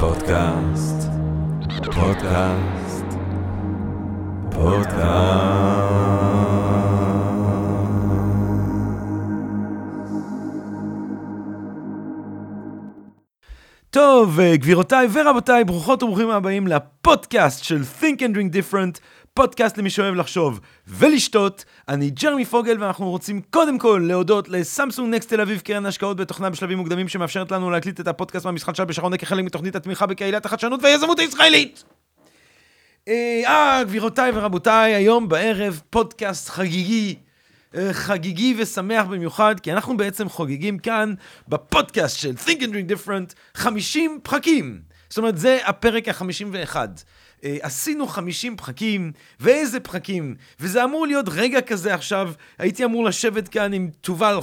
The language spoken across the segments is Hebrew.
פודקאסט, פודקאסט, פודקאסט. טוב, גבירותיי ורבותיי, ברוכות וברוכים הבאים לפודקאסט של Think and Drink Different, פודקאסט למי שאוהב לחשוב ולשתות. אני ג'רמי פוגל, ואנחנו רוצים קודם כל להודות לסמסונג נקסט תל אביב, קרן השקעות בתוכנה בשלבים מוקדמים, שמאפשרת לנו להקליט את הפודקאסט מהמשחק שלה בשרון כחלק מתוכנית התמיכה בקהילת החדשנות והיזמות הישראלית. אה, גבירותיי ורבותיי, היום בערב פודקאסט חגיגי. אה, חגיגי ושמח במיוחד, כי אנחנו בעצם חוגגים כאן בפודקאסט של Think and Drink Different 50 פרקים. זאת אומרת, זה הפרק ה-51. אה, עשינו 50 פרקים, ואיזה פרקים. וזה אמור להיות רגע כזה עכשיו, הייתי אמור לשבת כאן עם תובל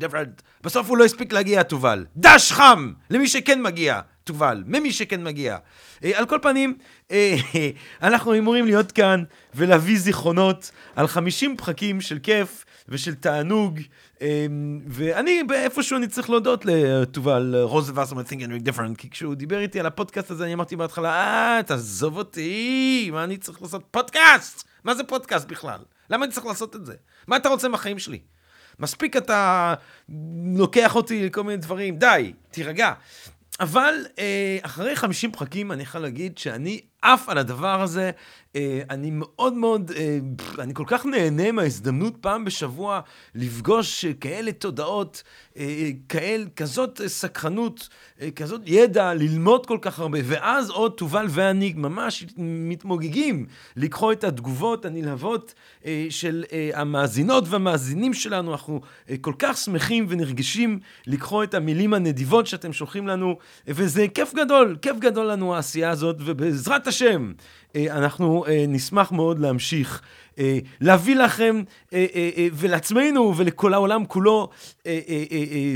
Different. בסוף הוא לא הספיק להגיע, תובל. דש חם! למי שכן מגיע. תובל, ממי שכן מגיע. Uh, על כל פנים, uh, אנחנו אמורים להיות כאן ולהביא זיכרונות על 50 פרקים של כיף ושל תענוג, um, ואני באיפשהו אני צריך להודות לתובל רוז וסרמן think and different, כי כשהוא דיבר איתי על הפודקאסט הזה, אני אמרתי בהתחלה, אה, תעזוב אותי, מה אני צריך לעשות? פודקאסט! מה זה פודקאסט בכלל? למה אני צריך לעשות את זה? מה אתה רוצה מהחיים שלי? מספיק אתה לוקח אותי לכל מיני דברים, די, תירגע. אבל אה, אחרי 50 פרקים אני יכול להגיד שאני עף על הדבר הזה. אה, אני מאוד מאוד, אה, אני כל כך נהנה מההזדמנות פעם בשבוע לפגוש כאלה תודעות, כאל, כזאת סקרנות, כזאת ידע, ללמוד כל כך הרבה. ואז עוד תובל ואני ממש מתמוגגים לקרוא את התגובות הנלהבות של המאזינות והמאזינים שלנו. אנחנו כל כך שמחים ונרגשים לקרוא את המילים הנדיבות שאתם שולחים לנו, וזה כיף גדול, כיף גדול לנו העשייה הזאת, ובעזרת השם, אנחנו נשמח מאוד להמשיך להביא לכם ולעצמנו ולכל העולם כולו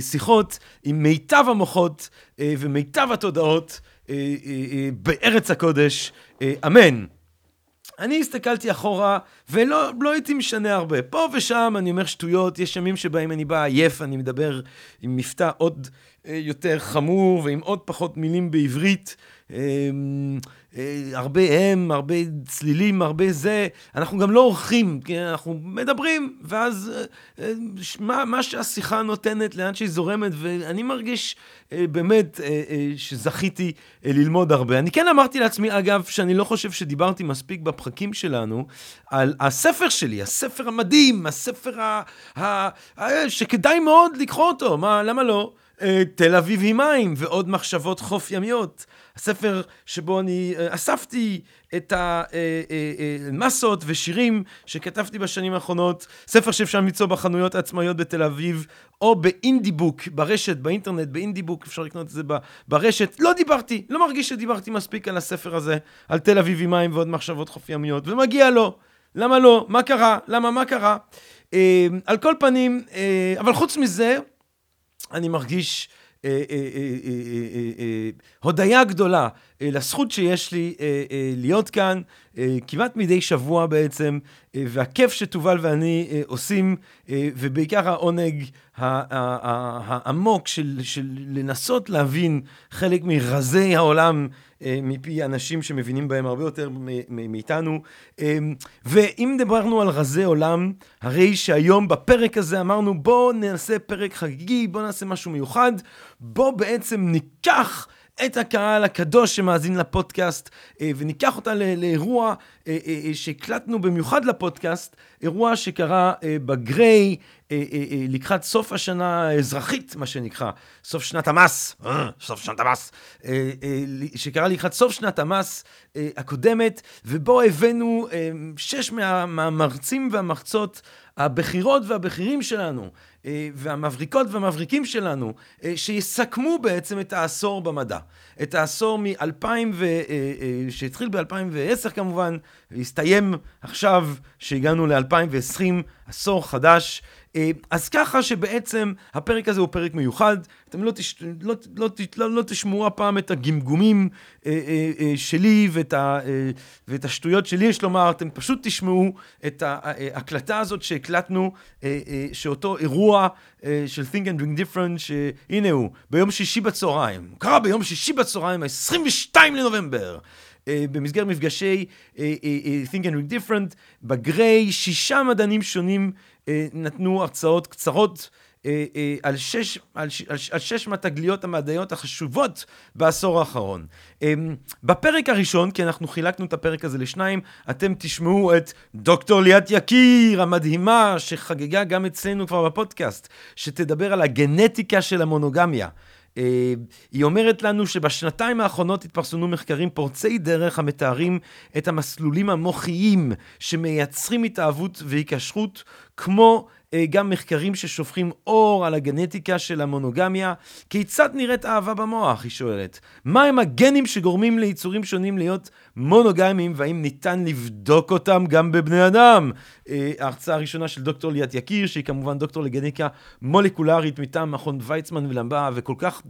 שיחות עם מיטב המוחות ומיטב התודעות בארץ הקודש, אמן. אני הסתכלתי אחורה, ולא לא הייתי משנה הרבה. פה ושם אני אומר שטויות, יש ימים שבהם אני בא עייף, אני מדבר עם מבטא עוד יותר חמור ועם עוד פחות מילים בעברית. אה, הרבה הם, הרבה צלילים, הרבה זה. אנחנו גם לא עורכים, כי אנחנו מדברים, ואז אה, אה, מה, מה שהשיחה נותנת, לאן שהיא זורמת, ואני מרגיש באמת שזכיתי ללמוד הרבה. אני כן אמרתי לעצמי, אגב, שאני לא חושב שדיברתי מספיק בפרקים שלנו, על הספר שלי, הספר המדהים, הספר. ה... ה... שכדאי מאוד לקרוא אותו, מה, למה לא? תל אביב עם מים ועוד מחשבות חוף ימיות. הספר שבו אני uh, אספתי את המסות ושירים שכתבתי בשנים האחרונות, ספר שאפשר למצוא בחנויות העצמאיות בתל אביב, או באינדי בוק, ברשת, באינטרנט, באינדי בוק, אפשר לקנות את זה ברשת. לא דיברתי, לא מרגיש שדיברתי מספיק על הספר הזה, על תל אביב עם מים ועוד מחשבות חוף ימיות, ומגיע לו. למה לא? מה קרה? למה מה קרה? על כל פנים, אבל חוץ מזה, אני מרגיש אה, אה, אה, הודיה גדולה לזכות שיש לי להיות כאן כמעט מדי שבוע בעצם, והכיף שתובל ואני עושים, ובעיקר העונג העמוק של, לנסות להבין חלק מרזי העולם מפי אנשים שמבינים בהם הרבה יותר מאיתנו. ואם דיברנו על רזי עולם, הרי שהיום בפרק הזה אמרנו בואו נעשה פרק חגיגי, בואו נעשה משהו מיוחד, בואו בעצם ניקח את הקהל הקדוש שמאזין לפודקאסט, אה, וניקח אותה לאירוע אה, אה, שהקלטנו במיוחד לפודקאסט, אירוע שקרה בגריי לקראת סוף השנה האזרחית, מה שנקרא, סוף שנת המס, סוף שנת המס, שקרה לקראת סוף שנת המס הקודמת, ובו הבאנו שש מהמרצים והמרצות הבכירות והבכירים שלנו, אה, והמבריקות והמבריקים שלנו, אה, שיסכמו בעצם את העשור במדע. את העשור מ-2000, ו... אה, שהתחיל ב-2010 כמובן, והסתיים עכשיו, שהגענו ל-2020, עשור חדש. אה, אז ככה שבעצם הפרק הזה הוא פרק מיוחד, אתם לא, תש... לא, לא, לא, לא תשמעו הפעם את הגמגומים אה, אה, שלי ואת, ה, ואת השטויות שלי יש לומר, אתם פשוט תשמעו את ההקלטה הזאת שהקלטנו, שאותו אירוע של Think and Drink Different, שהנה הוא, ביום שישי בצהריים, קרה ביום שישי בצהריים, ה-22 לנובמבר. במסגרת מפגשי Think and Drink Different, בגריי, שישה מדענים שונים נתנו הרצאות קצרות על שש, על, על, על שש מהתגליות המדעיות החשובות בעשור האחרון. בפרק הראשון, כי אנחנו חילקנו את הפרק הזה לשניים, אתם תשמעו את דוקטור ליאת יקיר המדהימה, שחגגה גם אצלנו כבר בפודקאסט, שתדבר על הגנטיקה של המונוגמיה. אה, היא אומרת לנו שבשנתיים האחרונות התפרסמו מחקרים פורצי דרך המתארים את המסלולים המוחיים שמייצרים התאהבות והיקשרות, כמו אה, גם מחקרים ששופכים אור על הגנטיקה של המונוגמיה. כיצד נראית אהבה במוח? היא שואלת. מהם הגנים שגורמים ליצורים שונים להיות מונוגמיים, והאם ניתן לבדוק אותם גם בבני אדם? אה, ההרצאה הראשונה של דוקטור ליאת יקיר, שהיא כמובן דוקטור לגניקה מולקולרית מטעם מכון ויצמן ולמבה, וכל כך,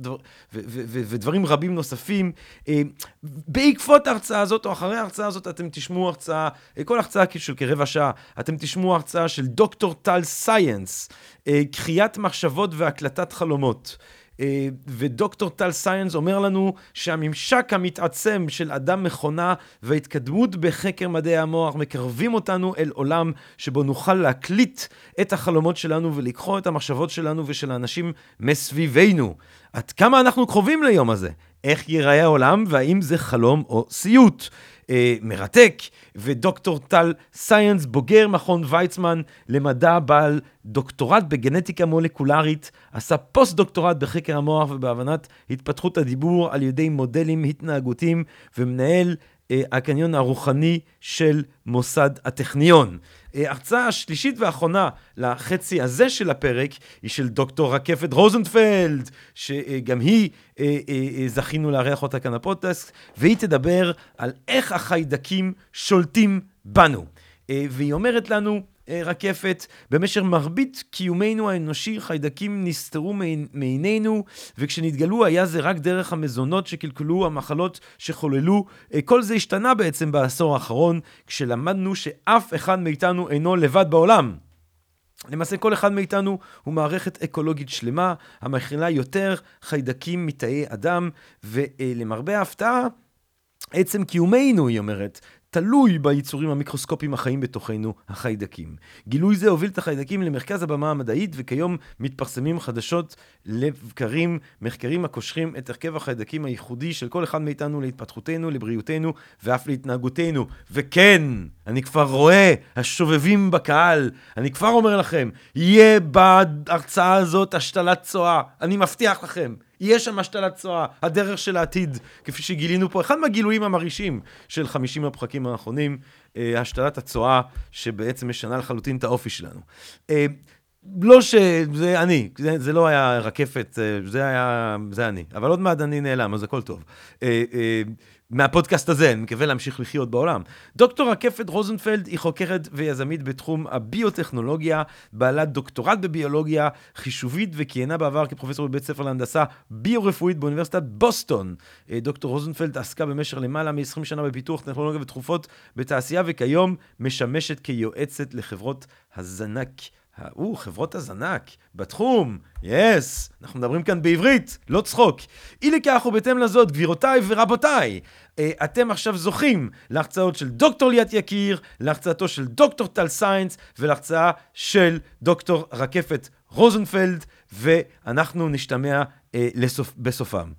ודברים רבים נוספים. אה, בעקבות ההרצאה הזאת, או אחרי ההרצאה הזאת, אתם תשמעו הרצאה, כל הרצאה של כרבע שעה, אתם תשמעו הרצאה של דוקטור טל סייאנס, אה, קריאת מחשבות והקלטת חלומות. אה, ודוקטור טל סייאנס אומר לנו שהממשק המתעצם של אדם מכונה וההתקדמות בחקר מדעי המוח מקרבים אותנו אל עולם שבו נוכל להקליט את החלומות שלנו ולקחו את המחשבות שלנו ושל האנשים מסביבנו. עד כמה אנחנו קרובים ליום הזה? איך ייראה העולם והאם זה חלום או סיוט? אה, מרתק, ודוקטור טל סייאנס, בוגר מכון ויצמן למדע בעל דוקטורט בגנטיקה מולקולרית, עשה פוסט דוקטורט בחקר המוח ובהבנת התפתחות הדיבור על ידי מודלים התנהגותיים, ומנהל אה, הקניון הרוחני של מוסד הטכניון. אה, הרצאה השלישית והאחרונה לחצי הזה של הפרק היא של דוקטור רקפת רוזנפלד, שגם היא, אה, זכינו לארח אותה כאן בפודקאסט, והיא תדבר על איך החיידקים שולטים בנו. והיא אומרת לנו אה, רקפת. במשך מרבית קיומנו האנושי, חיידקים נסתרו מעינינו, וכשנתגלו היה זה רק דרך המזונות שקלקלו, המחלות שחוללו. אה, כל זה השתנה בעצם בעשור האחרון, כשלמדנו שאף אחד מאיתנו אינו לבד בעולם. למעשה כל אחד מאיתנו הוא מערכת אקולוגית שלמה, המכילה יותר חיידקים מתאי אדם, ולמרבה ההפתעה, עצם קיומנו, היא אומרת, תלוי ביצורים המיקרוסקופיים החיים בתוכנו, החיידקים. גילוי זה הוביל את החיידקים למרכז הבמה המדעית, וכיום מתפרסמים חדשות לבקרים, מחקרים הקושרים את הרכב החיידקים הייחודי של כל אחד מאיתנו להתפתחותנו, לבריאותנו ואף להתנהגותנו. וכן, אני כבר רואה, השובבים בקהל, אני כבר אומר לכם, יהיה בהרצאה הזאת השתלת צואה, אני מבטיח לכם. יהיה שם השתלת צואה, הדרך של העתיד, כפי שגילינו פה, אחד מהגילויים המרעישים של 50 הפרקים האחרונים, אה, השתלת הצואה, שבעצם משנה לחלוטין את האופי שלנו. אה, לא שזה אני, זה, זה לא היה רקפת, אה, זה היה, זה אני. אבל עוד מעט אני נעלם, אז הכל טוב. מהפודקאסט הזה, אני מקווה להמשיך לחיות בעולם. דוקטור רקפת רוזנפלד היא חוקרת ויזמית בתחום הביוטכנולוגיה, בעלת דוקטורט בביולוגיה חישובית וכיהנה בעבר כפרופסור בבית ספר להנדסה ביו-רפואית באוניברסיטת בוסטון. אה, דוקטור רוזנפלד עסקה במשך למעלה מ-20 שנה בפיתוח טכנולוגיה ותרופות בתעשייה, וכיום משמשת כיועצת לחברות הזנק. או, חברות הזנק, בתחום, yes, yes, אנחנו מדברים כאן בעברית, לא צחוק. אי לכך ובהתאם לזאת, גבירותיי ורבותיי, אה, אתם עכשיו זוכים להרצאות של דוקטור ליאת יקיר, להרצאתו של דוקטור טל סיינס ולהרצאה של דוקטור רקפת רוזנפלד, ואנחנו נשתמע אה, לסופ, בסופם.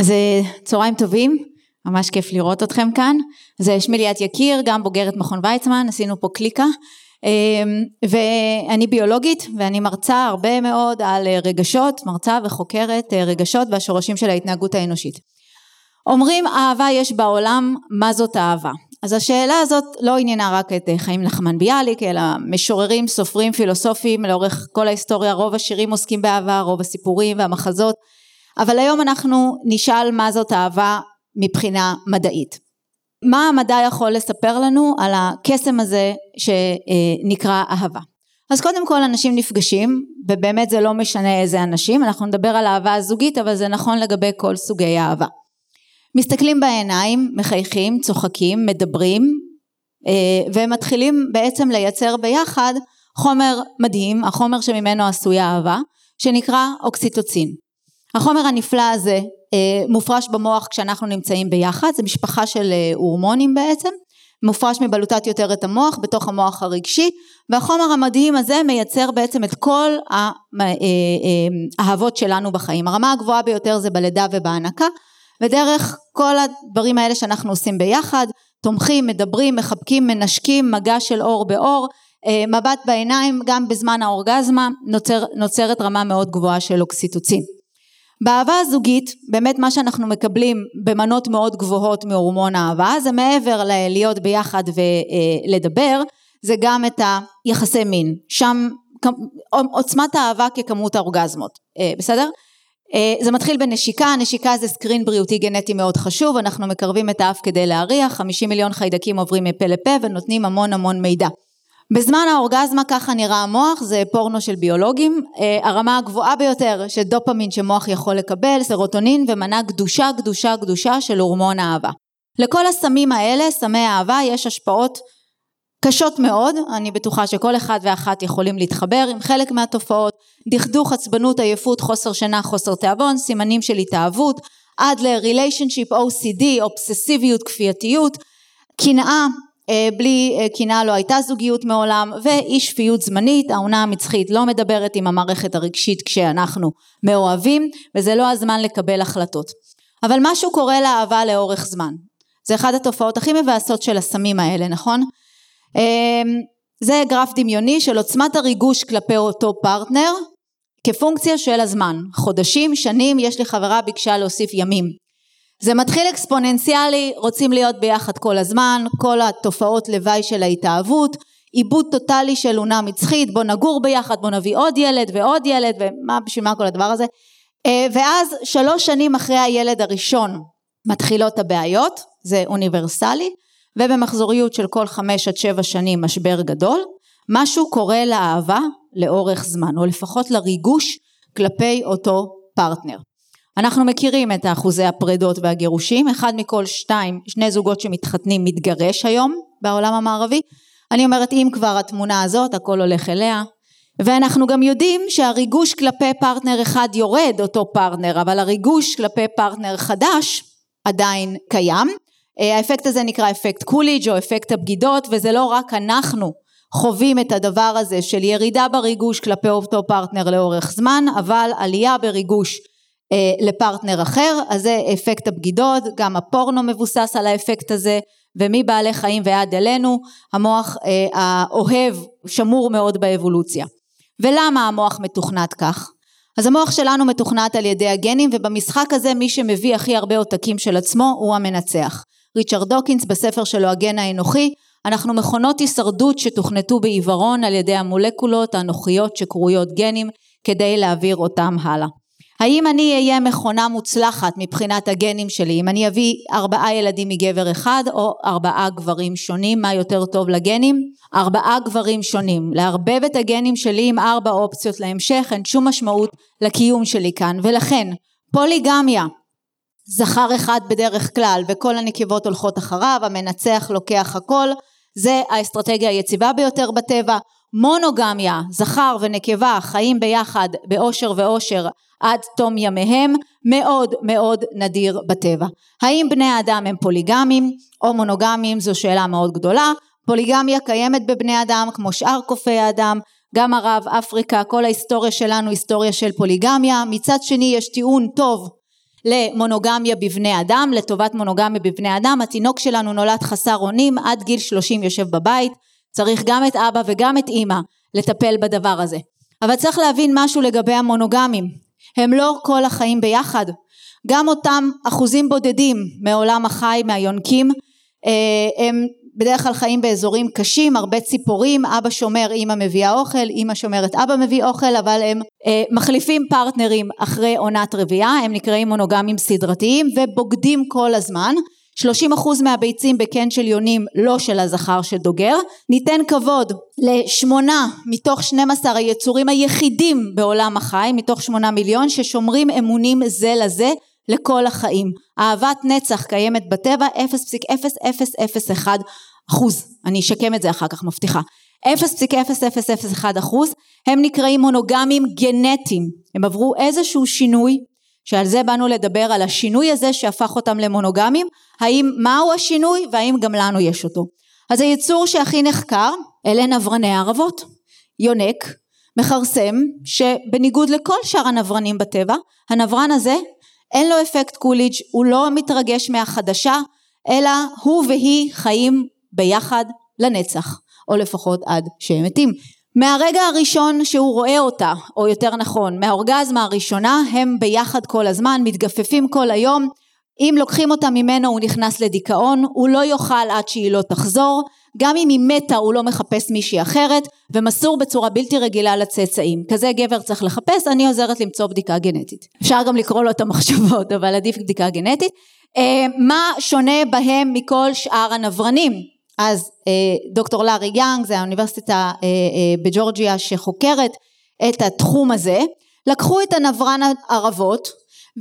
אז אה, צהריים טובים. ממש כיף לראות אתכם כאן. זה שמי ליאת יקיר, גם בוגרת מכון ויצמן, עשינו פה קליקה. אמ, ואני ביולוגית ואני מרצה הרבה מאוד על רגשות, מרצה וחוקרת אה, רגשות והשורשים של ההתנהגות האנושית. אומרים אהבה יש בעולם, מה זאת אהבה? אז השאלה הזאת לא עניינה רק את אה, חיים נחמן ביאליק, אלא משוררים, סופרים, פילוסופים, לאורך כל ההיסטוריה רוב השירים עוסקים באהבה, רוב הסיפורים והמחזות, אבל היום אנחנו נשאל מה זאת אהבה מבחינה מדעית. מה המדע יכול לספר לנו על הקסם הזה שנקרא אהבה. אז קודם כל אנשים נפגשים ובאמת זה לא משנה איזה אנשים אנחנו נדבר על אהבה הזוגית אבל זה נכון לגבי כל סוגי אהבה. מסתכלים בעיניים מחייכים צוחקים מדברים אה, ומתחילים בעצם לייצר ביחד חומר מדהים החומר שממנו עשויה אהבה שנקרא אוקסיטוצין. החומר הנפלא הזה מופרש במוח כשאנחנו נמצאים ביחד, זה משפחה של אה, הורמונים בעצם, מופרש מבלוטת יותר את המוח בתוך המוח הרגשי והחומר המדהים הזה מייצר בעצם את כל האהבות אה, שלנו בחיים. הרמה הגבוהה ביותר זה בלידה ובהנקה ודרך כל הדברים האלה שאנחנו עושים ביחד תומכים, מדברים, מחבקים, מנשקים, מגע של אור באור, מבט בעיניים גם בזמן האורגזמה נוצר, נוצרת רמה מאוד גבוהה של אוקסיטוצין. באהבה הזוגית באמת מה שאנחנו מקבלים במנות מאוד גבוהות מהורמון האהבה זה מעבר ללהיות ביחד ולדבר זה גם את היחסי מין שם עוצמת האהבה ככמות האורגזמות אה, בסדר? אה, זה מתחיל בנשיקה, נשיקה זה סקרין בריאותי גנטי מאוד חשוב, אנחנו מקרבים את האף כדי להריח, 50 מיליון חיידקים עוברים מפה לפה ונותנים המון המון מידע. בזמן האורגזמה ככה נראה המוח, זה פורנו של ביולוגים, אה, הרמה הגבוהה ביותר של דופמין שמוח יכול לקבל, סרוטונין ומנה גדושה גדושה גדושה של הורמון האהבה. לכל הסמים האלה, סמי האהבה, יש השפעות קשות מאוד, אני בטוחה שכל אחד ואחת יכולים להתחבר עם חלק מהתופעות, דכדוך, עצבנות, עייפות, חוסר שינה, חוסר תיאבון, סימנים של התאהבות, עד ל-relationship OCD, אובססיביות, כפייתיות, קנאה, אה, בלי אה, קנאה לא הייתה זוגיות מעולם ואי שפיות זמנית העונה המצחית לא מדברת עם המערכת הרגשית כשאנחנו מאוהבים וזה לא הזמן לקבל החלטות. אבל משהו קורה לאהבה לאורך זמן. זה אחת התופעות הכי מבאסות של הסמים האלה נכון? אמ, זה גרף דמיוני של עוצמת הריגוש כלפי אותו פרטנר כפונקציה של הזמן. חודשים שנים יש לי חברה ביקשה להוסיף ימים זה מתחיל אקספוננציאלי, רוצים להיות ביחד כל הזמן, כל התופעות לוואי של ההתאהבות, עיבוד טוטאלי של אונה מצחית, בוא נגור ביחד, בוא נביא עוד ילד ועוד ילד, ומה, בשביל מה כל הדבר הזה? אה, ואז שלוש שנים אחרי הילד הראשון מתחילות הבעיות, זה אוניברסלי, ובמחזוריות של כל חמש עד שבע שנים משבר גדול, משהו קורה לאהבה לאורך זמן, או לפחות לריגוש כלפי אותו פרטנר. אנחנו מכירים את אחוזי הפרדות והגירושים, אחד מכל שתיים, שני זוגות שמתחתנים מתגרש היום בעולם המערבי. אני אומרת אם כבר התמונה הזאת הכל הולך אליה. ואנחנו גם יודעים שהריגוש כלפי פרטנר אחד יורד אותו פרטנר אבל הריגוש כלפי פרטנר חדש עדיין קיים. האפקט הזה נקרא אפקט קולידג' או אפקט הבגידות וזה לא רק אנחנו חווים את הדבר הזה של ירידה בריגוש כלפי אותו פרטנר לאורך זמן אבל עלייה בריגוש אה, לפרטנר אחר, אז זה אפקט הבגידות, גם הפורנו מבוסס על האפקט הזה, ומבעלי חיים ועד אלינו, המוח אה, האוהב שמור מאוד באבולוציה. ולמה המוח מתוכנת כך? אז המוח שלנו מתוכנת על ידי הגנים, ובמשחק הזה מי שמביא הכי הרבה עותקים של עצמו הוא המנצח. ריצ'רד דוקינס בספר שלו הגן האנוכי, אנחנו מכונות הישרדות שתוכנתו בעיוורון על ידי המולקולות האנוכיות שקרויות גנים כדי להעביר אותם הלאה. האם אני אהיה מכונה מוצלחת מבחינת הגנים שלי? אם אני אביא ארבעה ילדים מגבר אחד או ארבעה גברים שונים מה יותר טוב לגנים? ארבעה גברים שונים. לערבב את הגנים שלי עם ארבע אופציות להמשך אין שום משמעות לקיום שלי כאן. ולכן פוליגמיה. זכר אחד בדרך כלל וכל הנקבות הולכות אחריו המנצח לוקח הכל. זה האסטרטגיה היציבה ביותר בטבע מונוגמיה זכר ונקבה חיים ביחד באושר ואושר עד תום ימיהם מאוד מאוד נדיר בטבע. האם בני האדם הם פוליגמים או מונוגמים זו שאלה מאוד גדולה. פוליגמיה קיימת בבני אדם כמו שאר קופי האדם גם ערב אפריקה כל ההיסטוריה שלנו היסטוריה של פוליגמיה מצד שני יש טיעון טוב למונוגמיה בבני אדם לטובת מונוגמיה בבני אדם התינוק שלנו נולד חסר אונים עד גיל 30 יושב בבית צריך גם את אבא וגם את אימא לטפל בדבר הזה. אבל צריך להבין משהו לגבי המונוגמים. הם לא כל החיים ביחד. גם אותם אחוזים בודדים מעולם החי, מהיונקים, אה, הם בדרך כלל חיים באזורים קשים, הרבה ציפורים, אבא שומר, אמא מביאה אוכל, אמא שומרת, אבא מביא אוכל, אבל הם אה, מחליפים פרטנרים אחרי עונת רבייה, הם נקראים מונוגמים סדרתיים ובוגדים כל הזמן, 30% מהביצים בקן של יונים לא של הזכר שדוגר, ניתן כבוד לשמונה מתוך 12 היצורים היחידים בעולם החי, מתוך שמונה מיליון, ששומרים אמונים זה לזה לכל החיים. אהבת נצח קיימת בטבע 0.0001 אחוז, אני אשקם את זה אחר כך מבטיחה. 0.0001 אחוז הם נקראים מונוגמים גנטיים, הם עברו איזשהו שינוי שעל זה באנו לדבר על השינוי הזה שהפך אותם למונוגמים, האם מהו השינוי והאם גם לנו יש אותו. אז היצור שהכי נחקר אלה נברני הערבות, יונק, מכרסם, שבניגוד לכל שאר הנברנים בטבע, הנברן הזה אין לו אפקט קוליג', הוא לא מתרגש מהחדשה, אלא הוא והיא חיים ביחד לנצח, או לפחות עד שהם מתים. מהרגע הראשון שהוא רואה אותה, או יותר נכון, מהאורגזמה הראשונה, הם ביחד כל הזמן, מתגפפים כל היום. אם לוקחים אותה ממנו הוא נכנס לדיכאון, הוא לא יאכל עד שהיא לא תחזור, גם אם היא מתה הוא לא מחפש מישהי אחרת, ומסור בצורה בלתי רגילה לצאצאים. כזה גבר צריך לחפש, אני עוזרת למצוא בדיקה גנטית. אפשר גם לקרוא לו את המחשבות, אבל עדיף בדיקה גנטית. אה, מה שונה בהם מכל שאר הנברנים? אז אה, דוקטור לארי יאנג זה האוניברסיטה אה, אה, בג'ורג'יה שחוקרת את התחום הזה לקחו את הנברן הערבות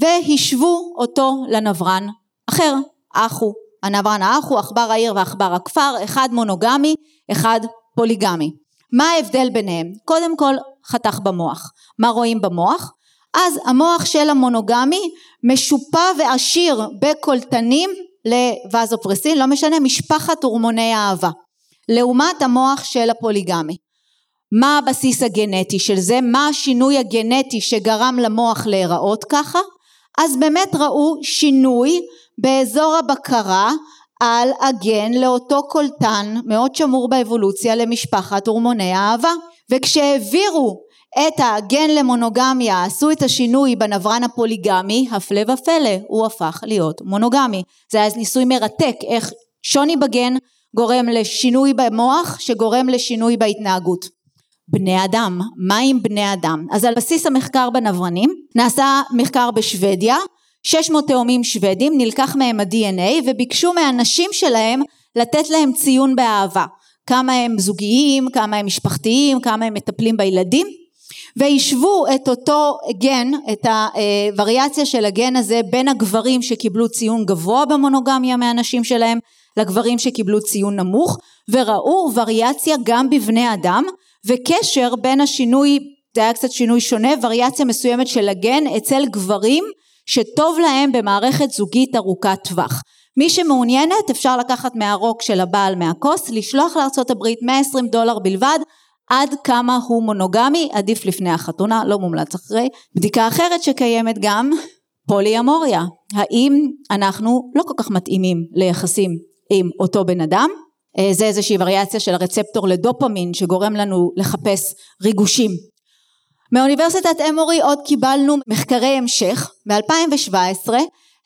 והשוו אותו לנברן אחר אחו. הנברן האחו עכבר העיר ועכבר הכפר אחד מונוגמי אחד פוליגמי. מה ההבדל ביניהם? קודם כל חתך במוח. מה רואים במוח? אז המוח של המונוגמי משופע ועשיר בקולטנים לווזופרסין, לא משנה, משפחת הורמוני האהבה. לעומת המוח של הפוליגמי. מה הבסיס הגנטי של זה? מה השינוי הגנטי שגרם למוח להיראות ככה? אז באמת ראו שינוי באזור הבקרה על הגן לאותו קולטן מאוד שמור באבולוציה למשפחת הורמוני האהבה וכשהעבירו את הגן למונוגמיה עשו את השינוי בנברן הפוליגמי הפלא ופלא הוא הפך להיות מונוגמי. זה היה ניסוי מרתק איך שוני בגן גורם לשינוי במוח שגורם לשינוי בהתנהגות. בני אדם מה עם בני אדם? אז על בסיס המחקר בנברנים נעשה מחקר בשוודיה 600 תאומים שוודים נלקח מהם ה-DNA וביקשו מהנשים שלהם לתת להם ציון באהבה. כמה הם זוגיים, כמה הם משפחתיים, כמה הם מטפלים בילדים והשוו את אותו גן, את הווריאציה של הגן הזה בין הגברים שקיבלו ציון גבוה במונוגמיה מהנשים שלהם לגברים שקיבלו ציון נמוך וראו וריאציה גם בבני אדם וקשר בין השינוי, זה היה קצת שינוי שונה, וריאציה מסוימת של הגן אצל גברים שטוב להם במערכת זוגית ארוכת טווח. מי שמעוניינת אפשר לקחת מהרוק של הבעל מהכוס, לשלוח לארה"ב 120 דולר בלבד עד כמה הוא מונוגמי, עדיף לפני החתונה, לא מומלץ אחרי. בדיקה אחרת שקיימת גם, פולי אמוריה. האם אנחנו לא כל כך מתאימים ליחסים עם אותו בן אדם? אה, זה איזושהי וריאציה של הרצפטור לדופמין שגורם לנו לחפש ריגושים. מאוניברסיטת אמורי עוד קיבלנו מחקרי המשך ב-2017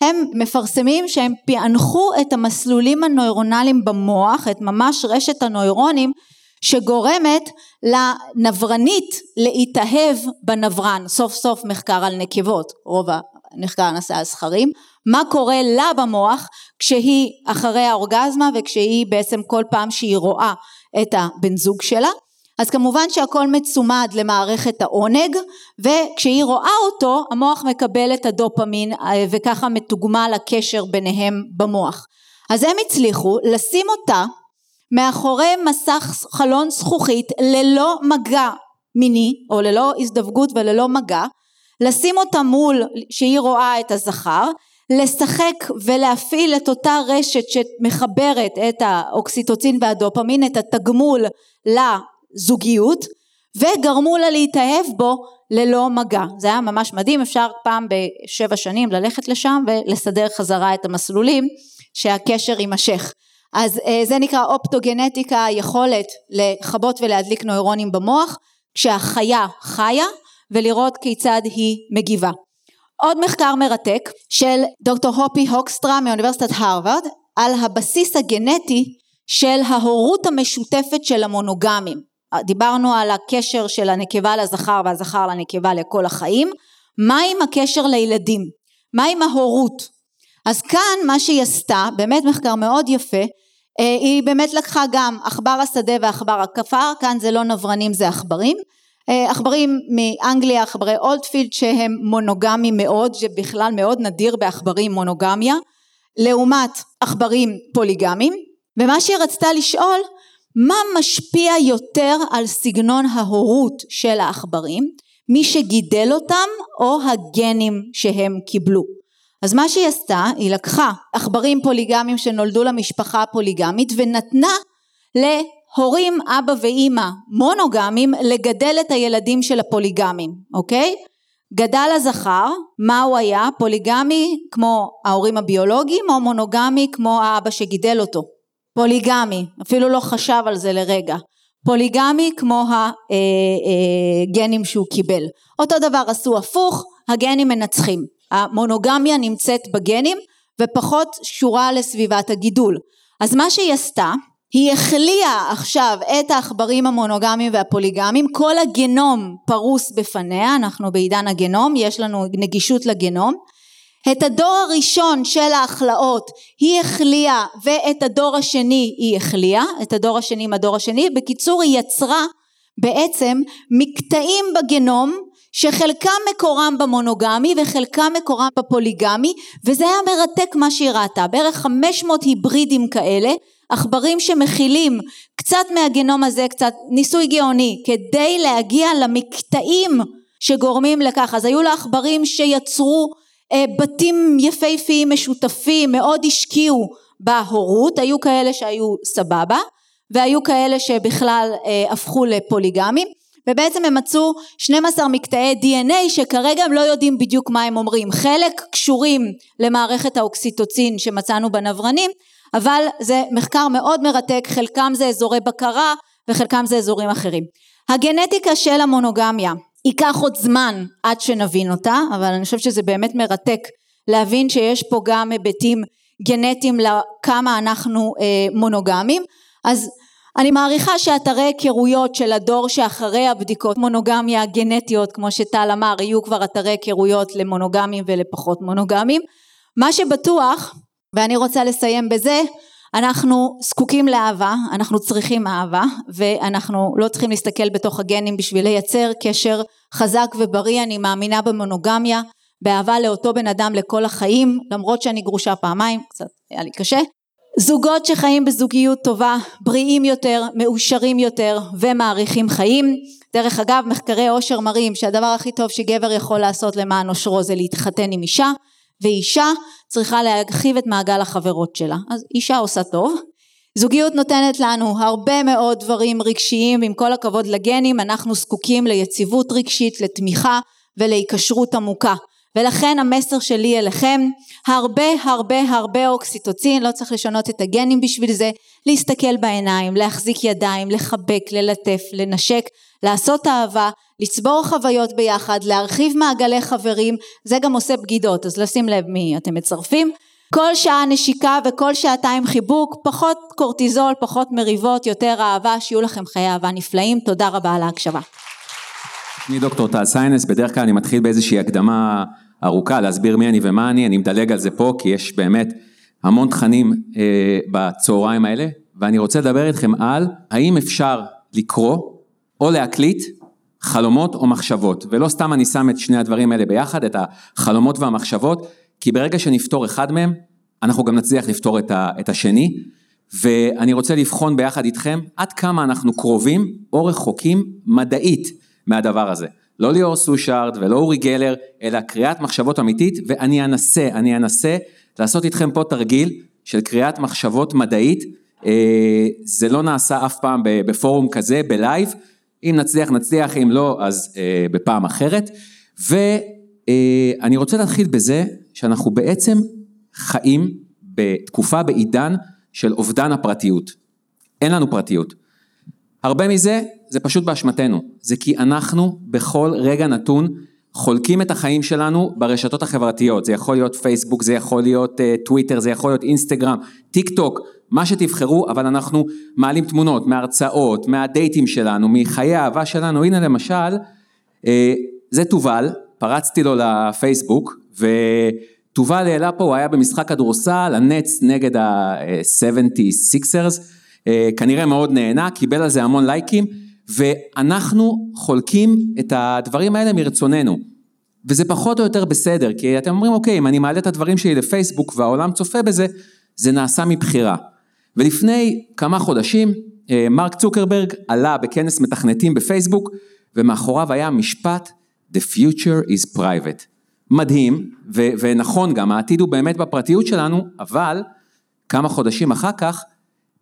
הם מפרסמים שהם פענחו את המסלולים הנוירונליים במוח, את ממש רשת הנוירונים שגורמת לנברנית להתאהב בנברן, סוף סוף מחקר על נקבות, רוב המחקר נעשה על זכרים, מה קורה לה במוח כשהיא אחרי האורגזמה וכשהיא בעצם כל פעם שהיא רואה את הבן זוג שלה? אז כמובן שהכל מצומד למערכת העונג וכשהיא רואה אותו המוח מקבל את הדופמין אה, וככה מתוגמל הקשר ביניהם במוח. אז הם הצליחו לשים אותה מאחורי מסך חלון זכוכית ללא מגע מיני או ללא הזדווגות וללא מגע לשים אותה מול שהיא רואה את הזכר לשחק ולהפעיל את אותה רשת שמחברת את האוקסיטוצין והדופמין את התגמול לזוגיות וגרמו לה להתאהב בו ללא מגע. זה היה ממש מדהים אפשר פעם בשבע שנים ללכת לשם ולסדר חזרה את המסלולים שהקשר יימשך אז אה, זה נקרא אופטוגנטיקה יכולת לכבות ולהדליק נוירונים במוח כשהחיה חיה ולראות כיצד היא מגיבה. עוד מחקר מרתק של דוקטור הופי הוקסטרה מאוניברסיטת הרווארד על הבסיס הגנטי של ההורות המשותפת של המונוגמים. דיברנו על הקשר של הנקבה לזכר והזכר לנקבה לכל החיים. מה עם הקשר לילדים? מה עם ההורות? אז כאן מה שהיא עשתה, באמת מחקר מאוד יפה, היא באמת לקחה גם עכבר השדה ועכבר הכפר, כאן זה לא נברנים זה עכברים, אה, עכברים מאנגליה, עכברי אולדפילד שהם מונוגמים מאוד, שבכלל מאוד נדיר בעכברים מונוגמיה, לעומת עכברים פוליגמים, ומה שהיא רצתה לשאול, מה משפיע יותר על סגנון ההורות של העכברים, מי שגידל אותם או הגנים שהם קיבלו. אז מה שהיא עשתה, היא לקחה עכברים פוליגמיים שנולדו למשפחה הפוליגמית ונתנה להורים אבא ואימא מונוגמים לגדל את הילדים של הפוליגמים, אוקיי? גדל הזכר, מה הוא היה? פוליגמי כמו ההורים הביולוגיים או מונוגמי כמו האבא שגידל אותו? פוליגמי, אפילו לא חשב על זה לרגע. פוליגמי כמו הגנים שהוא קיבל. אותו דבר עשו הפוך, הגנים מנצחים. המונוגמיה נמצאת בגנים ופחות שורה לסביבת הגידול. אז מה שהיא עשתה, היא החליאה עכשיו את העכברים המונוגמיים והפוליגמיים, כל הגנום פרוס בפניה, אנחנו בעידן הגנום, יש לנו נגישות לגנום. את הדור הראשון של ההכלאות היא החליאה ואת הדור השני היא החליאה, את הדור השני עם הדור השני, בקיצור היא יצרה בעצם מקטעים בגנום שחלקם מקורם במונוגמי וחלקם מקורם בפוליגמי וזה היה מרתק מה שהיא ראתה. בערך 500 היברידים כאלה עכברים שמכילים קצת מהגנום הזה קצת ניסוי גאוני כדי להגיע למקטעים שגורמים לכך. אז היו לה עכברים שיצרו אה, בתים יפהפיים משותפים מאוד השקיעו בהורות. היו כאלה שהיו סבבה והיו כאלה שבכלל אה, הפכו לפוליגמים ובעצם הם מצאו 12 מקטעי DNA שכרגע הם לא יודעים בדיוק מה הם אומרים. חלק קשורים למערכת האוקסיטוצין שמצאנו בנברנים אבל זה מחקר מאוד מרתק חלקם זה אזורי בקרה וחלקם זה אזורים אחרים. הגנטיקה של המונוגמיה ייקח עוד זמן עד שנבין אותה אבל אני חושבת שזה באמת מרתק להבין שיש פה גם היבטים גנטיים לכמה אנחנו אה, מונוגמים. אז אני מעריכה שאתרי היכרויות של הדור שאחרי הבדיקות מונוגמיה גנטיות כמו שטל אמר יהיו כבר אתרי היכרויות למונוגמים ולפחות מונוגמים מה שבטוח ואני רוצה לסיים בזה אנחנו זקוקים לאהבה, אנחנו צריכים אהבה ואנחנו לא צריכים להסתכל בתוך הגנים בשביל לייצר קשר חזק ובריא, אני מאמינה במונוגמיה, באהבה לאותו בן אדם לכל החיים, למרות שאני גרושה פעמיים, קצת היה לי קשה. זוגות שחיים בזוגיות טובה, בריאים יותר, מאושרים יותר ומאריכים חיים. דרך אגב, מחקרי עושר מראים שהדבר הכי טוב שגבר יכול לעשות למען עושרו זה להתחתן עם אישה, ואישה צריכה להרחיב את מעגל החברות שלה. אז אישה עושה טוב. זוגיות נותנת לנו הרבה מאוד דברים רגשיים, עם כל הכבוד לגנים, אנחנו זקוקים ליציבות רגשית, לתמיכה ולהיקשרות עמוקה. ולכן המסר שלי אליכם, הרבה הרבה הרבה אוקסיטוצין, לא צריך לשנות את הגנים בשביל זה, להסתכל בעיניים, להחזיק ידיים, לחבק, ללטף, לנשק, לעשות אהבה, לצבור חוויות ביחד, להרחיב מעגלי חברים, זה גם עושה בגידות, אז לשים לב מי אתם מצרפים. כל שעה נשיקה וכל שעתיים חיבוק, פחות קורטיזול, פחות מריבות, יותר אהבה, שיהיו לכם חיי אהבה נפלאים, תודה רבה על ההקשבה. אני דוקטור טל סיינס, בדרך כלל אני מתחיל באיזושהי הקדמה ארוכה להסביר מי אני ומה אני, אני מדלג על זה פה כי יש באמת המון תכנים אה, בצהריים האלה, ואני רוצה לדבר איתכם על האם אפשר לקרוא או להקליט חלומות או מחשבות, ולא סתם אני שם את שני הדברים האלה ביחד, את החלומות והמחשבות, כי ברגע שנפתור אחד מהם, אנחנו גם נצליח לפתור את, ה, את השני, ואני רוצה לבחון ביחד איתכם עד כמה אנחנו קרובים או רחוקים מדעית מהדבר הזה. לא ליאור סושארד ולא אורי גלר, אלא קריאת מחשבות אמיתית, ואני אנסה, אני אנסה לעשות איתכם פה תרגיל של קריאת מחשבות מדעית, אה, זה לא נעשה אף פעם בפורום כזה, ב live, אם נצליח נצליח, אם לא אז אה, בפעם אחרת, ואני רוצה להתחיל בזה שאנחנו בעצם חיים בתקופה, בעידן של אובדן הפרטיות. אין לנו פרטיות. הרבה מזה זה פשוט באשמתנו, זה כי אנחנו בכל רגע נתון חולקים את החיים שלנו ברשתות החברתיות, זה יכול להיות פייסבוק, זה יכול להיות uh, טוויטר, זה יכול להיות אינסטגרם, טיק טוק, מה שתבחרו, אבל אנחנו מעלים תמונות מהרצאות, מהדייטים שלנו, מחיי האהבה שלנו, הנה למשל, uh, זה תובל, פרצתי לו לפייסבוק, תובל העלה פה, הוא היה במשחק כדורסל, הנץ נגד ה-76ers, אה, כנראה מאוד נהנה, קיבל על זה המון לייקים, ואנחנו חולקים את הדברים האלה מרצוננו. וזה פחות או יותר בסדר, כי אתם אומרים, אוקיי, אם אני מעלה את הדברים שלי לפייסבוק והעולם צופה בזה, זה נעשה מבחירה. ולפני כמה חודשים, אה, מרק צוקרברג עלה בכנס מתכנתים בפייסבוק, ומאחוריו היה משפט, The future is private. מדהים, ו- ונכון גם, העתיד הוא באמת בפרטיות שלנו, אבל כמה חודשים אחר כך,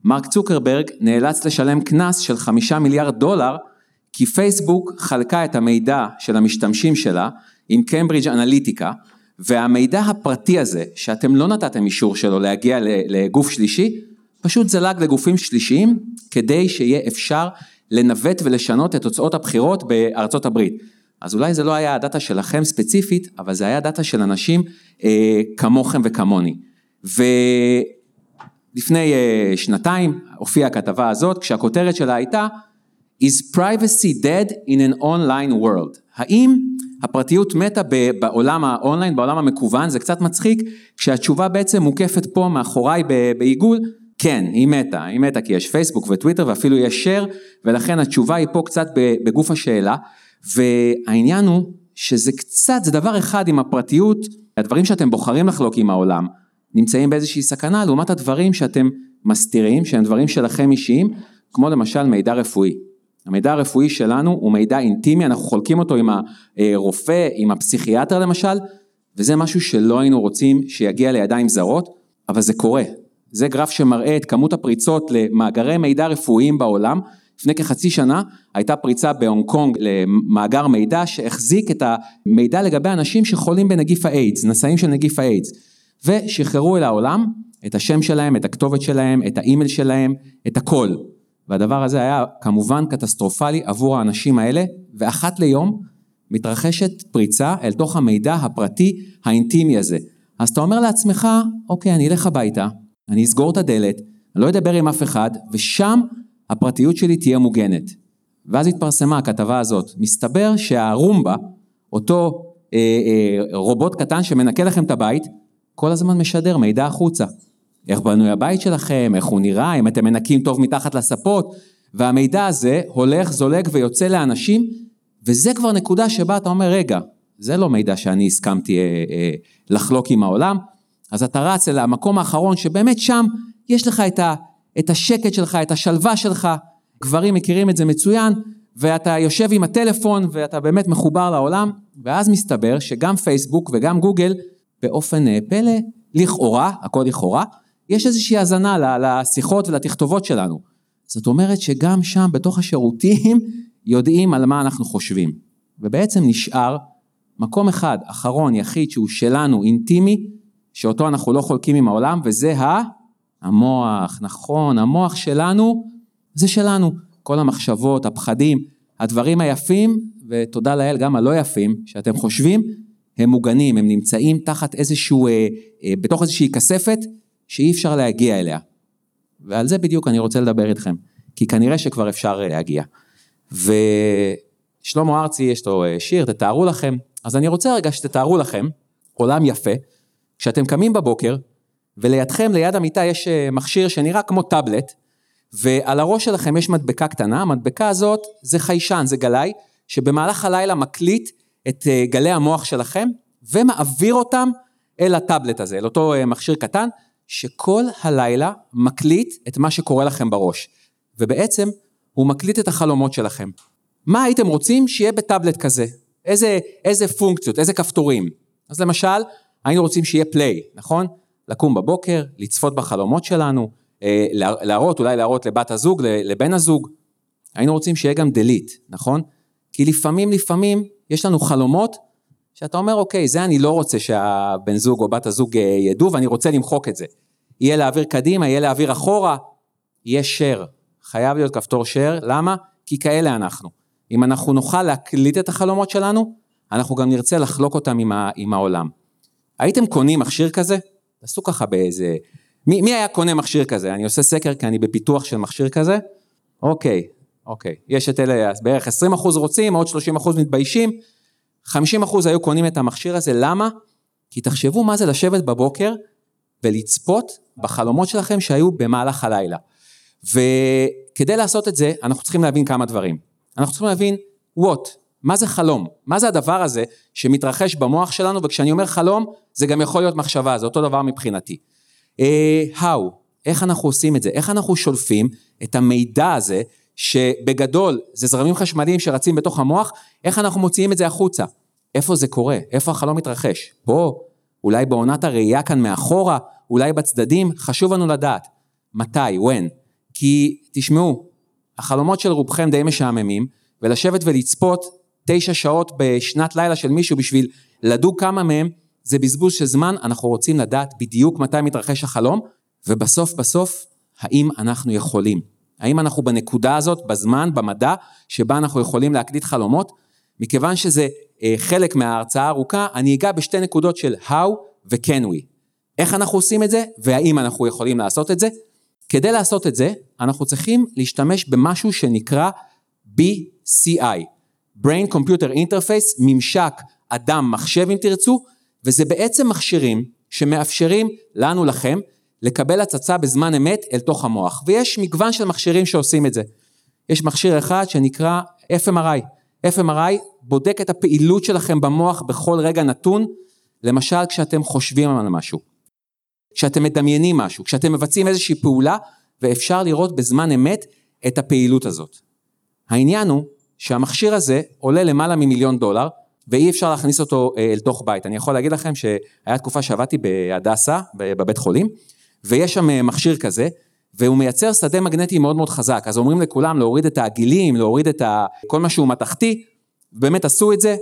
מרק צוקרברג נאלץ לשלם קנס של חמישה מיליארד דולר, כי פייסבוק חלקה את המידע של המשתמשים שלה עם קיימברידג' אנליטיקה, והמידע הפרטי הזה, שאתם לא נתתם אישור שלו להגיע לגוף שלישי, פשוט זלג לגופים שלישיים, כדי שיהיה אפשר לנווט ולשנות את תוצאות הבחירות בארצות הברית. אז אולי זה לא היה הדאטה שלכם ספציפית, אבל זה היה דאטה של אנשים אה, כמוכם וכמוני. ולפני אה, שנתיים הופיעה הכתבה הזאת, כשהכותרת שלה הייתה is privacy dead in an online world. האם הפרטיות מתה בעולם האונליין, בעולם המקוון, זה קצת מצחיק, כשהתשובה בעצם מוקפת פה מאחוריי בעיגול, כן, היא מתה, היא מתה כי יש פייסבוק וטוויטר ואפילו יש share, ולכן התשובה היא פה קצת בגוף השאלה, והעניין הוא שזה קצת, זה דבר אחד עם הפרטיות, הדברים שאתם בוחרים לחלוק עם העולם, נמצאים באיזושהי סכנה לעומת הדברים שאתם מסתירים, שהם דברים שלכם אישיים, כמו למשל מידע רפואי. המידע הרפואי שלנו הוא מידע אינטימי, אנחנו חולקים אותו עם הרופא, עם הפסיכיאטר למשל, וזה משהו שלא היינו רוצים שיגיע לידיים זרות, אבל זה קורה. זה גרף שמראה את כמות הפריצות למאגרי מידע רפואיים בעולם. לפני כחצי שנה הייתה פריצה בהונג קונג למאגר מידע שהחזיק את המידע לגבי אנשים שחולים בנגיף האיידס, נשאים של נגיף האיידס, ושחררו אל העולם את השם שלהם, את הכתובת שלהם, את האימייל שלהם, את הכל. והדבר הזה היה כמובן קטסטרופלי עבור האנשים האלה, ואחת ליום מתרחשת פריצה אל תוך המידע הפרטי האינטימי הזה. אז אתה אומר לעצמך, אוקיי, אני אלך הביתה, אני אסגור את הדלת, אני לא אדבר עם אף אחד, ושם הפרטיות שלי תהיה מוגנת. ואז התפרסמה הכתבה הזאת. מסתבר שהרומבה, אותו אה, אה, רובוט קטן שמנקה לכם את הבית, כל הזמן משדר מידע החוצה. איך בנוי הבית שלכם, איך הוא נראה, אם אתם מנקים טוב מתחת לספות, והמידע הזה הולך, זולג ויוצא לאנשים, וזה כבר נקודה שבה אתה אומר, רגע, זה לא מידע שאני הסכמתי אה, אה, לחלוק עם העולם, אז אתה רץ אל המקום האחרון שבאמת שם יש לך את, ה, את השקט שלך, את השלווה שלך, גברים מכירים את זה מצוין, ואתה יושב עם הטלפון ואתה באמת מחובר לעולם, ואז מסתבר שגם פייסבוק וגם גוגל, באופן אה, פלא, לכאורה, הכל לכאורה, יש איזושהי האזנה לשיחות ולתכתובות שלנו. זאת אומרת שגם שם בתוך השירותים יודעים על מה אנחנו חושבים. ובעצם נשאר מקום אחד, אחרון, יחיד, שהוא שלנו, אינטימי, שאותו אנחנו לא חולקים עם העולם, וזה המוח, נכון, המוח שלנו, זה שלנו. כל המחשבות, הפחדים, הדברים היפים, ותודה לאל גם הלא יפים, שאתם חושבים, הם מוגנים, הם נמצאים תחת איזשהו, אה, אה, בתוך איזושהי כספת, שאי אפשר להגיע אליה. ועל זה בדיוק אני רוצה לדבר איתכם, כי כנראה שכבר אפשר להגיע. ושלמה ארצי יש לו אה, שיר, תתארו לכם, אז אני רוצה רגע שתתארו לכם עולם יפה, כשאתם קמים בבוקר, ולידכם, ליד המיטה, יש אה, מכשיר שנראה כמו טאבלט, ועל הראש שלכם יש מדבקה קטנה, המדבקה הזאת זה חיישן, זה גלאי, שבמהלך הלילה מקליט את אה, גלי המוח שלכם, ומעביר אותם אל הטאבלט הזה, אל אותו מכשיר קטן, שכל הלילה מקליט את מה שקורה לכם בראש. ובעצם הוא מקליט את החלומות שלכם. מה הייתם רוצים שיהיה בטאבלט כזה? איזה, איזה פונקציות, איזה כפתורים? אז למשל, היינו רוצים שיהיה פליי, נכון? לקום בבוקר, לצפות בחלומות שלנו, אה, להראות, אולי להראות לבת הזוג, לבן הזוג. היינו רוצים שיהיה גם delete, נכון? כי לפעמים, לפעמים, יש לנו חלומות שאתה אומר, אוקיי, זה אני לא רוצה שהבן זוג או בת הזוג אה, ידעו ואני רוצה למחוק את זה. יהיה להעביר קדימה, יהיה להעביר אחורה, יהיה share. חייב להיות כפתור share, למה? כי כאלה אנחנו. אם אנחנו נוכל להקליט את החלומות שלנו, אנחנו גם נרצה לחלוק אותם עם, ה, עם העולם. הייתם קונים מכשיר כזה? תעשו ככה באיזה... מי, מי היה קונה מכשיר כזה? אני עושה סקר כי אני בפיתוח של מכשיר כזה. אוקיי, אוקיי. יש את אלה, בערך 20% רוצים, עוד 30% מתביישים. 50% היו קונים את המכשיר הזה, למה? כי תחשבו מה זה לשבת בבוקר ולצפות בחלומות שלכם שהיו במהלך הלילה. וכדי לעשות את זה, אנחנו צריכים להבין כמה דברים. אנחנו צריכים להבין what, מה זה חלום? מה זה הדבר הזה שמתרחש במוח שלנו, וכשאני אומר חלום, זה גם יכול להיות מחשבה, זה אותו דבר מבחינתי. Uh, how, איך אנחנו עושים את זה? איך אנחנו שולפים את המידע הזה, שבגדול זה זרמים חשמליים שרצים בתוך המוח, איך אנחנו מוציאים את זה החוצה? איפה זה קורה? איפה החלום מתרחש? פה? אולי בעונת הראייה כאן מאחורה? אולי בצדדים? חשוב לנו לדעת. מתי? when? כי תשמעו, החלומות של רובכם די משעממים, ולשבת ולצפות תשע שעות בשנת לילה של מישהו בשביל לדוג כמה מהם, זה בזבוז של זמן, אנחנו רוצים לדעת בדיוק מתי מתרחש החלום, ובסוף בסוף, האם אנחנו יכולים? האם אנחנו בנקודה הזאת, בזמן, במדע, שבה אנחנו יכולים להקליט חלומות? מכיוון שזה אה, חלק מההרצאה הארוכה, אני אגע בשתי נקודות של how ו-can we. איך אנחנו עושים את זה, והאם אנחנו יכולים לעשות את זה. כדי לעשות את זה, אנחנו צריכים להשתמש במשהו שנקרא BCI, Brain Computer Interface, ממשק אדם מחשב אם תרצו, וזה בעצם מכשירים שמאפשרים לנו לכם לקבל הצצה בזמן אמת אל תוך המוח, ויש מגוון של מכשירים שעושים את זה. יש מכשיר אחד שנקרא FMRI. FMRI בודק את הפעילות שלכם במוח בכל רגע נתון, למשל כשאתם חושבים על משהו, כשאתם מדמיינים משהו, כשאתם מבצעים איזושהי פעולה, ואפשר לראות בזמן אמת את הפעילות הזאת. העניין הוא שהמכשיר הזה עולה למעלה ממיליון דולר, ואי אפשר להכניס אותו אה, אל תוך בית. אני יכול להגיד לכם שהיה תקופה שעבדתי בהדסה, בבית חולים, ויש שם אה, מכשיר כזה, והוא מייצר שדה מגנטי מאוד מאוד חזק, אז אומרים לכולם להוריד את העגילים, להוריד את ה... כל מה שהוא מתכתי, באמת עשו את זה,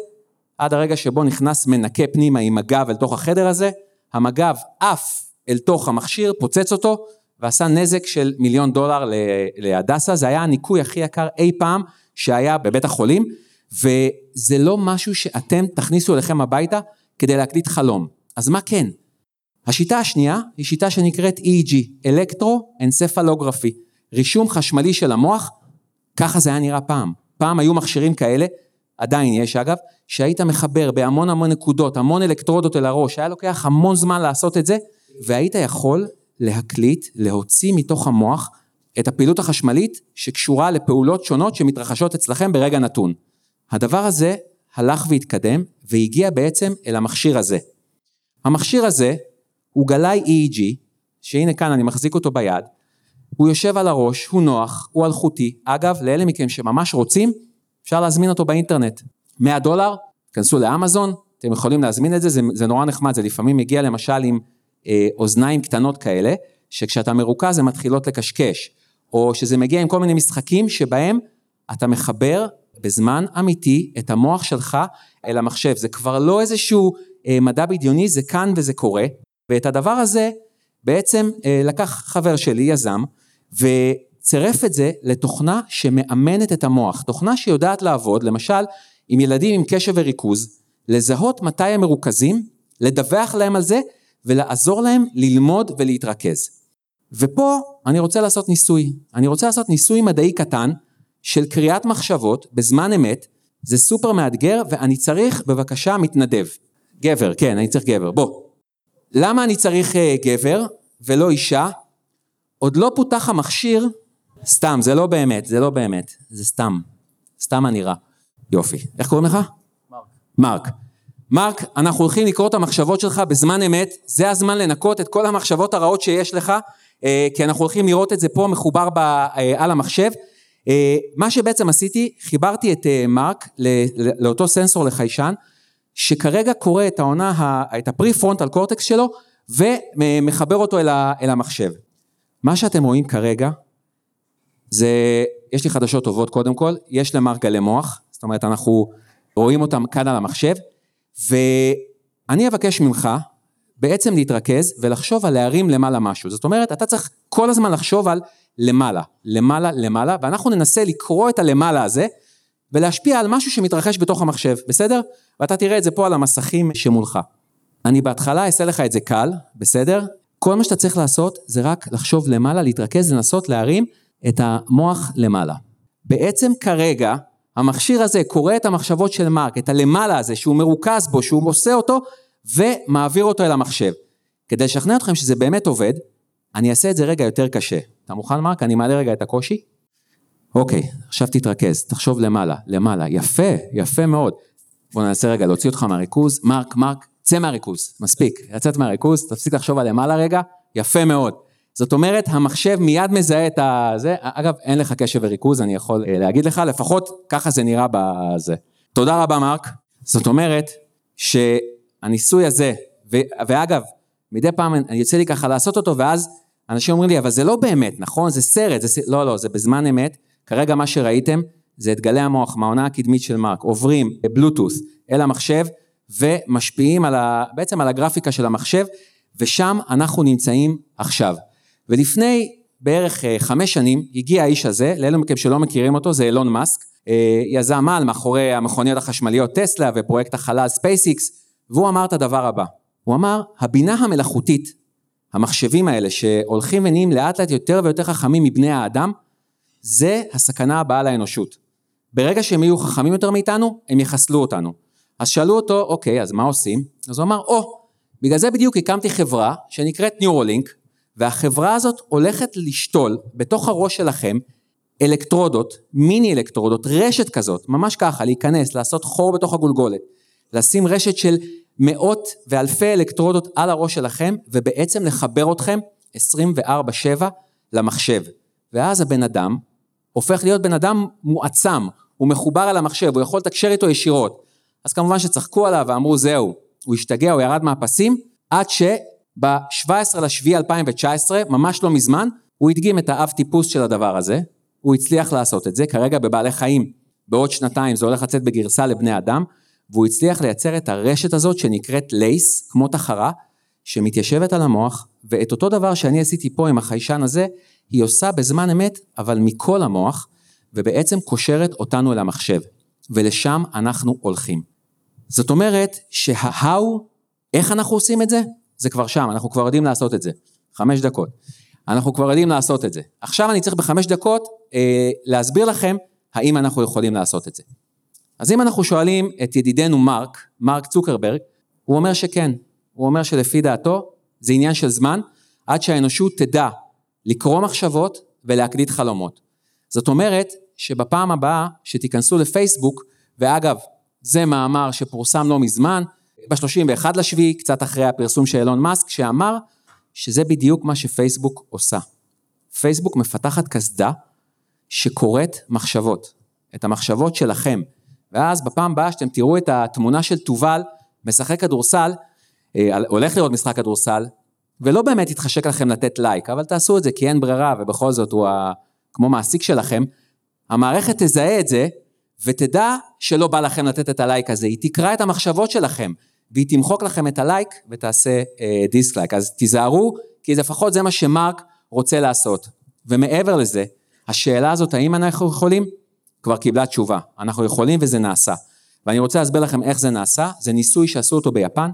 עד הרגע שבו נכנס מנקה פנימה עם מג"ב אל תוך החדר הזה, המג"ב עף אל תוך המכשיר, פוצץ אותו, ועשה נזק של מיליון דולר להדסה, זה היה הניקוי הכי יקר אי פעם שהיה בבית החולים, וזה לא משהו שאתם תכניסו אליכם הביתה כדי להקליט חלום. אז מה כן? השיטה השנייה היא שיטה שנקראת EEG, אלקטרו-אנצפלוגרפי, רישום חשמלי של המוח, ככה זה היה נראה פעם. פעם היו מכשירים כאלה, עדיין יש אגב, שהיית מחבר בהמון המון נקודות, המון אלקטרודות אל הראש, היה לוקח המון זמן לעשות את זה, והיית יכול להקליט, להוציא מתוך המוח את הפעילות החשמלית שקשורה לפעולות שונות שמתרחשות אצלכם ברגע נתון. הדבר הזה הלך והתקדם והגיע בעצם אל המכשיר הזה. המכשיר הזה הוא גלאי EEG, שהנה כאן אני מחזיק אותו ביד, הוא יושב על הראש, הוא נוח, הוא אלחוטי. אגב, לאלה מכם שממש רוצים, אפשר להזמין אותו באינטרנט. 100 דולר, כנסו לאמזון, אתם יכולים להזמין את זה, זה, זה נורא נחמד, זה לפעמים מגיע למשל עם אה, אוזניים קטנות כאלה, שכשאתה מרוכז הן מתחילות לקשקש, או שזה מגיע עם כל מיני משחקים שבהם אתה מחבר בזמן אמיתי את המוח שלך אל המחשב. זה כבר לא איזשהו אה, מדע בדיוני, זה כאן וזה קורה. ואת הדבר הזה בעצם אה, לקח חבר שלי, יזם, וצירף את זה לתוכנה שמאמנת את המוח. תוכנה שיודעת לעבוד, למשל, עם ילדים עם קשב וריכוז, לזהות מתי הם מרוכזים, לדווח להם על זה, ולעזור להם ללמוד ולהתרכז. ופה אני רוצה לעשות ניסוי. אני רוצה לעשות ניסוי מדעי קטן של קריאת מחשבות בזמן אמת, זה סופר מאתגר ואני צריך בבקשה מתנדב. גבר, כן, אני צריך גבר, בוא. למה אני צריך uh, גבר ולא אישה? עוד לא פותח המכשיר, סתם, זה לא באמת, זה לא באמת, זה סתם, סתם אני רע. יופי. איך קוראים לך? מרק. מרק. מרק, אנחנו הולכים לקרוא את המחשבות שלך בזמן אמת, זה הזמן לנקות את כל המחשבות הרעות שיש לך, אה, כי אנחנו הולכים לראות את זה פה מחובר ב, אה, על המחשב. אה, מה שבעצם עשיתי, חיברתי את מרק לאותו סנסור לחיישן, שכרגע קורא את העונה, את הפרי פרונטל קורטקס שלו, ומחבר אותו אל המחשב. מה שאתם רואים כרגע, זה, יש לי חדשות טובות קודם כל, יש למרק גלי מוח, זאת אומרת אנחנו רואים אותם כאן על המחשב, ואני אבקש ממך בעצם להתרכז ולחשוב על להרים למעלה משהו. זאת אומרת, אתה צריך כל הזמן לחשוב על למעלה, למעלה, למעלה, ואנחנו ננסה לקרוא את הלמעלה הזה ולהשפיע על משהו שמתרחש בתוך המחשב, בסדר? ואתה תראה את זה פה על המסכים שמולך. אני בהתחלה אעשה לך את זה קל, בסדר? כל מה שאתה צריך לעשות זה רק לחשוב למעלה, להתרכז, לנסות להרים את המוח למעלה. בעצם כרגע המכשיר הזה קורא את המחשבות של מרק, את הלמעלה הזה שהוא מרוכז בו, שהוא עושה אותו, ומעביר אותו אל המחשב. כדי לשכנע אתכם שזה באמת עובד, אני אעשה את זה רגע יותר קשה. אתה מוכן מרק? אני מעלה רגע את הקושי. אוקיי, עכשיו תתרכז, תחשוב למעלה, למעלה, יפה, יפה מאוד. בוא ננסה רגע להוציא אותך מהריכוז, מרק, מרק, צא מהריכוז, מספיק, לצאת מהריכוז, תפסיק לחשוב על למעלה רגע, יפה מאוד. זאת אומרת, המחשב מיד מזהה את הזה, אגב, אין לך קשב וריכוז, אני יכול אה, להגיד לך, לפחות ככה זה נראה בזה. תודה רבה, מרק. זאת אומרת, שהניסוי הזה, ו, ואגב, מדי פעם אני יוצא לי ככה לעשות אותו, ואז אנשים אומרים לי, אבל זה לא באמת, נכון? זה סרט, זה לא, לא, זה בזמן אמת. כרגע מה שראיתם, זה את גלי המוח מהעונה הקדמית של מרק, עוברים בבלוטוס אל המחשב, ומשפיעים על ה, בעצם על הגרפיקה של המחשב, ושם אנחנו נמצאים עכשיו. ולפני בערך אה, חמש שנים הגיע האיש הזה, לאלו מכם שלא מכירים אותו, זה אילון מאסק, אה, יזם על מאחורי המכוניות החשמליות טסלה ופרויקט החלל ספייסיקס, והוא אמר את הדבר הבא, הוא אמר, הבינה המלאכותית, המחשבים האלה שהולכים ונהיים לאט לאט יותר ויותר חכמים מבני האדם, זה הסכנה הבאה לאנושות. ברגע שהם יהיו חכמים יותר מאיתנו, הם יחסלו אותנו. אז שאלו אותו, אוקיי, אז מה עושים? אז הוא אמר, או, בגלל זה בדיוק הקמתי חברה שנקראת ניורולינק, והחברה הזאת הולכת לשתול בתוך הראש שלכם אלקטרודות, מיני אלקטרודות, רשת כזאת, ממש ככה, להיכנס, לעשות חור בתוך הגולגולת, לשים רשת של מאות ואלפי אלקטרודות על הראש שלכם, ובעצם לחבר אתכם 24/7 למחשב. ואז הבן אדם הופך להיות בן אדם מועצם, הוא מחובר על המחשב, הוא יכול לתקשר איתו ישירות. אז כמובן שצחקו עליו ואמרו זהו, הוא השתגע, הוא ירד מהפסים, עד שב-17 לשביעי 2019, ממש לא מזמן, הוא הדגים את האב טיפוס של הדבר הזה, הוא הצליח לעשות את זה, כרגע בבעלי חיים, בעוד שנתיים זה הולך לצאת בגרסה לבני אדם, והוא הצליח לייצר את הרשת הזאת שנקראת לייס, כמו תחרה, שמתיישבת על המוח, ואת אותו דבר שאני עשיתי פה עם החיישן הזה, היא עושה בזמן אמת, אבל מכל המוח, ובעצם קושרת אותנו אל המחשב, ולשם אנחנו הולכים. זאת אומרת שה-how, איך אנחנו עושים את זה? זה כבר שם, אנחנו כבר יודעים לעשות את זה. חמש דקות. אנחנו כבר יודעים לעשות את זה. עכשיו אני צריך בחמש דקות אה, להסביר לכם האם אנחנו יכולים לעשות את זה. אז אם אנחנו שואלים את ידידנו מרק, מרק צוקרברג, הוא אומר שכן. הוא אומר שלפי דעתו זה עניין של זמן עד שהאנושות תדע לקרוא מחשבות ולהקליט חלומות. זאת אומרת שבפעם הבאה שתיכנסו לפייסבוק, ואגב, זה מאמר שפורסם לא מזמן, ב-31 לשביעי, קצת אחרי הפרסום של אילון מאסק, שאמר שזה בדיוק מה שפייסבוק עושה. פייסבוק מפתחת קסדה שקוראת מחשבות, את המחשבות שלכם. ואז בפעם הבאה שאתם תראו את התמונה של תובל משחק כדורסל, אה, הולך לראות משחק כדורסל, ולא באמת יתחשק לכם לתת לייק, אבל תעשו את זה כי אין ברירה ובכל זאת הוא. כמו מעסיק שלכם, המערכת תזהה את זה ותדע שלא בא לכם לתת את הלייק הזה, היא תקרא את המחשבות שלכם והיא תמחוק לכם את הלייק ותעשה אה, dislike, אז תיזהרו כי לפחות זה מה שמרק רוצה לעשות. ומעבר לזה, השאלה הזאת האם אנחנו יכולים, כבר קיבלה תשובה, אנחנו יכולים וזה נעשה. ואני רוצה להסביר לכם איך זה נעשה, זה ניסוי שעשו אותו ביפן,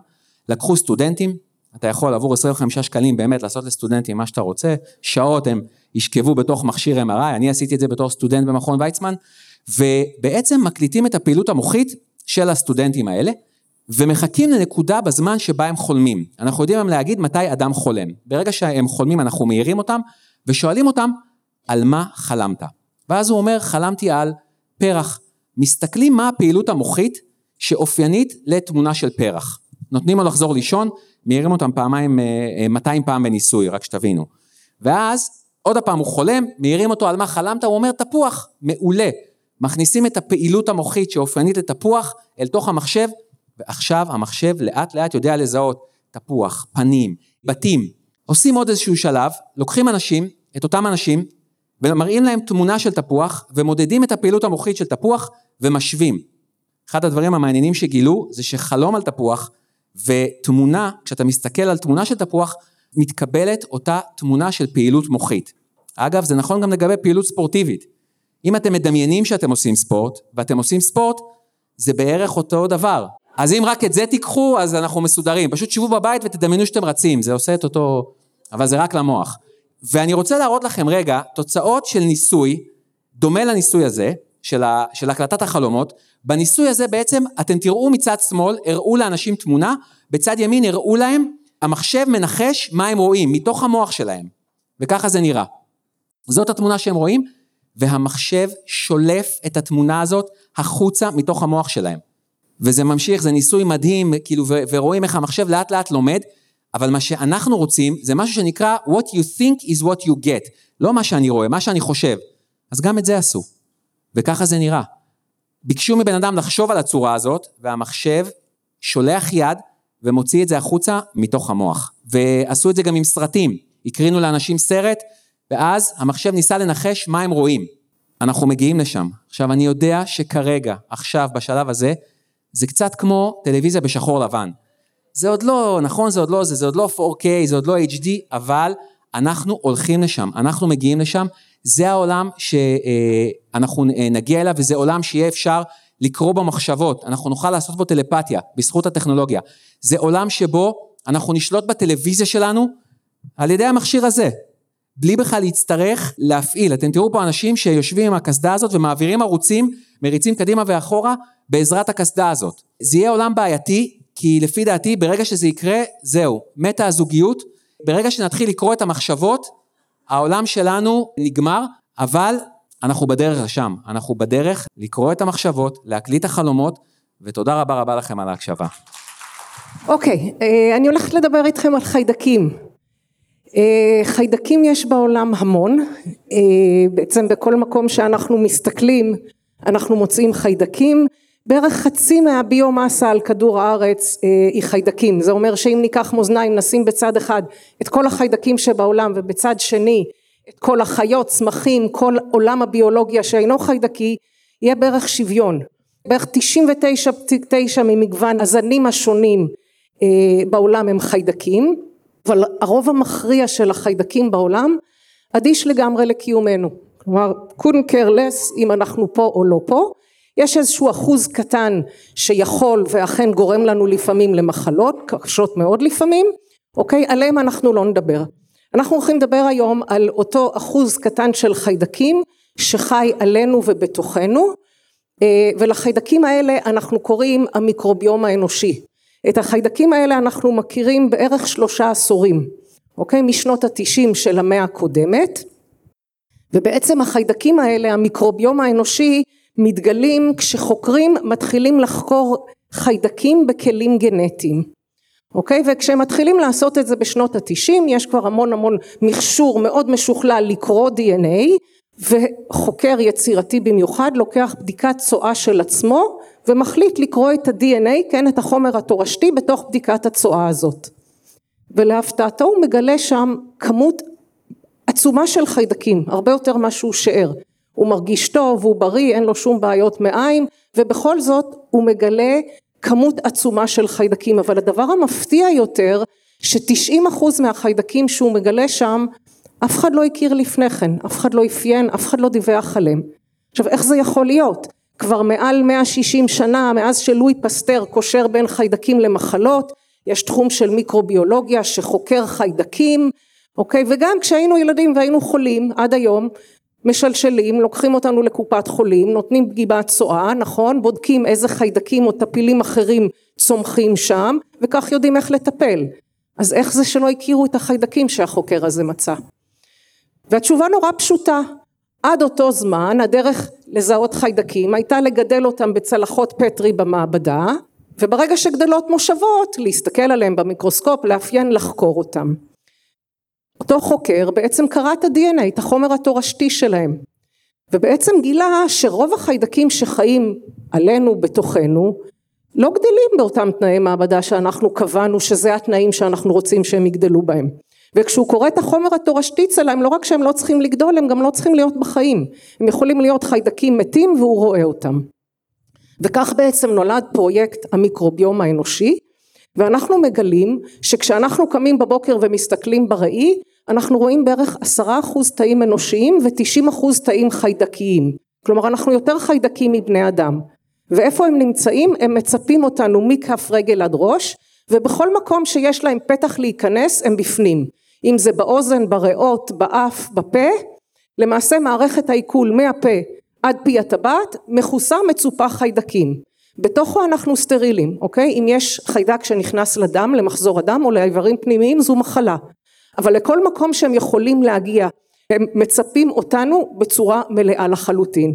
לקחו סטודנטים, אתה יכול עבור 25 שקלים באמת לעשות לסטודנטים מה שאתה רוצה, שעות הם ישכבו בתוך מכשיר MRI, אני עשיתי את זה בתור סטודנט במכון ויצמן, ובעצם מקליטים את הפעילות המוחית של הסטודנטים האלה, ומחכים לנקודה בזמן שבה הם חולמים. אנחנו יודעים היום להגיד מתי אדם חולם. ברגע שהם חולמים אנחנו מעירים אותם, ושואלים אותם, על מה חלמת? ואז הוא אומר, חלמתי על פרח. מסתכלים מה הפעילות המוחית שאופיינית לתמונה של פרח. נותנים לו לחזור לישון, מעירים אותם פעמיים, 200 אה, פעם בניסוי, רק שתבינו. ואז עוד פעם הוא חולם, מעירים אותו על מה חלמת, הוא אומר תפוח, מעולה. מכניסים את הפעילות המוחית שאופיינית לתפוח אל תוך המחשב, ועכשיו המחשב לאט לאט יודע לזהות תפוח, פנים, בתים. עושים עוד איזשהו שלב, לוקחים אנשים, את אותם אנשים, ומראים להם תמונה של תפוח, ומודדים את הפעילות המוחית של תפוח, ומשווים. אחד הדברים המעניינים שגילו, זה שחלום על תפוח, ותמונה, כשאתה מסתכל על תמונה של תפוח, מתקבלת אותה תמונה של פעילות מוחית. אגב, זה נכון גם לגבי פעילות ספורטיבית. אם אתם מדמיינים שאתם עושים ספורט, ואתם עושים ספורט, זה בערך אותו דבר. אז אם רק את זה תיקחו, אז אנחנו מסודרים. פשוט שבו בבית ותדמיינו שאתם רצים, זה עושה את אותו... אבל זה רק למוח. ואני רוצה להראות לכם רגע תוצאות של ניסוי, דומה לניסוי הזה, של, ה, של הקלטת החלומות, בניסוי הזה בעצם אתם תראו מצד שמאל, הראו לאנשים תמונה, בצד ימין הראו להם, המחשב מנחש מה הם רואים, מתוך המוח שלהם, וככה זה נראה. זאת התמונה שהם רואים, והמחשב שולף את התמונה הזאת החוצה מתוך המוח שלהם. וזה ממשיך, זה ניסוי מדהים, כאילו, ורואים איך המחשב לאט לאט לומד, אבל מה שאנחנו רוצים זה משהו שנקרא what you think is what you get, לא מה שאני רואה, מה שאני חושב. אז גם את זה עשו, וככה זה נראה. ביקשו מבן אדם לחשוב על הצורה הזאת, והמחשב שולח יד ומוציא את זה החוצה מתוך המוח. ועשו את זה גם עם סרטים, הקרינו לאנשים סרט, ואז המחשב ניסה לנחש מה הם רואים. אנחנו מגיעים לשם. עכשיו, אני יודע שכרגע, עכשיו, בשלב הזה, זה קצת כמו טלוויזיה בשחור לבן. זה עוד לא, נכון, זה עוד לא זה, זה עוד לא 4K, זה עוד לא HD, אבל אנחנו הולכים לשם, אנחנו מגיעים לשם, זה העולם שאנחנו נגיע אליו, וזה עולם שיהיה אפשר לקרוא בו מחשבות, אנחנו נוכל לעשות בו טלפתיה, בזכות הטכנולוגיה. זה עולם שבו אנחנו נשלוט בטלוויזיה שלנו על ידי המכשיר הזה, בלי בכלל להצטרך להפעיל. אתם תראו פה אנשים שיושבים עם הקסדה הזאת ומעבירים ערוצים, מריצים קדימה ואחורה בעזרת הקסדה הזאת. זה יהיה עולם בעייתי, כי לפי דעתי ברגע שזה יקרה, זהו, מתה הזוגיות. ברגע שנתחיל לקרוא את המחשבות, העולם שלנו נגמר, אבל אנחנו בדרך לשם. אנחנו בדרך לקרוא את המחשבות, להקליט החלומות, ותודה רבה רבה לכם על ההקשבה. אוקיי, okay, אני הולכת לדבר איתכם על חיידקים. אה, חיידקים יש בעולם המון, אה, בעצם בכל מקום שאנחנו מסתכלים אנחנו מוצאים חיידקים, בערך חצי מהביומאסה על כדור הארץ אה, היא חיידקים, זה אומר שאם ניקח מאזניים נשים בצד אחד את כל החיידקים שבעולם ובצד שני את כל החיות, צמחים, כל עולם הביולוגיה שאינו חיידקי, יהיה בערך שוויון, בערך 99.9 ממגוון הזנים השונים בעולם הם חיידקים אבל הרוב המכריע של החיידקים בעולם אדיש לגמרי לקיומנו. כלומר couldn't care less אם אנחנו פה או לא פה. יש איזשהו אחוז קטן שיכול ואכן גורם לנו לפעמים למחלות קשות מאוד לפעמים. אוקיי? עליהם אנחנו לא נדבר אנחנו הולכים לדבר היום על אותו אחוז קטן של חיידקים שחי עלינו ובתוכנו אה, ולחיידקים האלה אנחנו קוראים המיקרוביום האנושי את החיידקים האלה אנחנו מכירים בערך שלושה עשורים, אוקיי? משנות התשעים של המאה הקודמת, ובעצם החיידקים האלה, המיקרוביום האנושי, מתגלים כשחוקרים מתחילים לחקור חיידקים בכלים גנטיים. אוקיי? וכשהם מתחילים לעשות את זה בשנות התשעים, יש כבר המון המון מכשור מאוד משוכלל לקרוא DNA, וחוקר יצירתי במיוחד לוקח בדיקת צואה של עצמו ומחליט לקרוא את ה-DNA, כן, את החומר התורשתי בתוך בדיקת הצואה הזאת. ולהפתעתו הוא מגלה שם כמות עצומה של חיידקים, הרבה יותר ממה שהוא שיער. הוא מרגיש טוב, הוא בריא, אין לו שום בעיות מעיים, ובכל זאת הוא מגלה כמות עצומה של חיידקים. אבל הדבר המפתיע יותר, שתשעים אחוז מהחיידקים שהוא מגלה שם, אף אחד לא הכיר לפני כן, אף אחד לא אפיין, אף אחד לא דיווח עליהם. עכשיו איך זה יכול להיות? כבר מעל 160 שנה מאז שלואי פסטר קושר בין חיידקים למחלות, יש תחום של מיקרוביולוגיה שחוקר חיידקים, אוקיי, וגם כשהיינו ילדים והיינו חולים עד היום, משלשלים, לוקחים אותנו לקופת חולים, נותנים פגימת צואה, נכון, בודקים איזה חיידקים או טפילים אחרים צומחים שם, וכך יודעים איך לטפל. אז איך זה שלא הכירו את החיידקים שהחוקר הזה מצא? והתשובה נורא פשוטה, עד אותו זמן הדרך לזהות חיידקים הייתה לגדל אותם בצלחות פטרי במעבדה וברגע שגדלות מושבות להסתכל עליהם במיקרוסקופ לאפיין לחקור אותם. אותו חוקר בעצם קרא את ה-DNA את החומר התורשתי שלהם. ובעצם גילה שרוב החיידקים שחיים עלינו בתוכנו לא גדלים באותם תנאי מעבדה שאנחנו קבענו שזה התנאים שאנחנו רוצים שהם יגדלו בהם. וכשהוא קורא את החומר התורשתי אצלם לא רק שהם לא צריכים לגדול הם גם לא צריכים להיות בחיים. הם יכולים להיות חיידקים מתים והוא רואה אותם. וכך בעצם נולד פרויקט המיקרוביום האנושי ואנחנו מגלים שכשאנחנו קמים בבוקר ומסתכלים בראי אנחנו רואים בערך עשרה אחוז תאים אנושיים ותשעים אחוז תאים חיידקיים כלומר אנחנו יותר חיידקים מבני אדם ואיפה הם נמצאים הם מצפים אותנו מכף רגל עד ראש ובכל מקום שיש להם פתח להיכנס הם בפנים אם זה באוזן, בריאות, באף, בפה, למעשה מערכת העיכול מהפה עד פי הטבעת, מכוסה מצופה חיידקים. בתוכו אנחנו סטרילים, אוקיי? אם יש חיידק שנכנס לדם, למחזור הדם או לאיברים פנימיים, זו מחלה. אבל לכל מקום שהם יכולים להגיע, הם מצפים אותנו בצורה מלאה לחלוטין.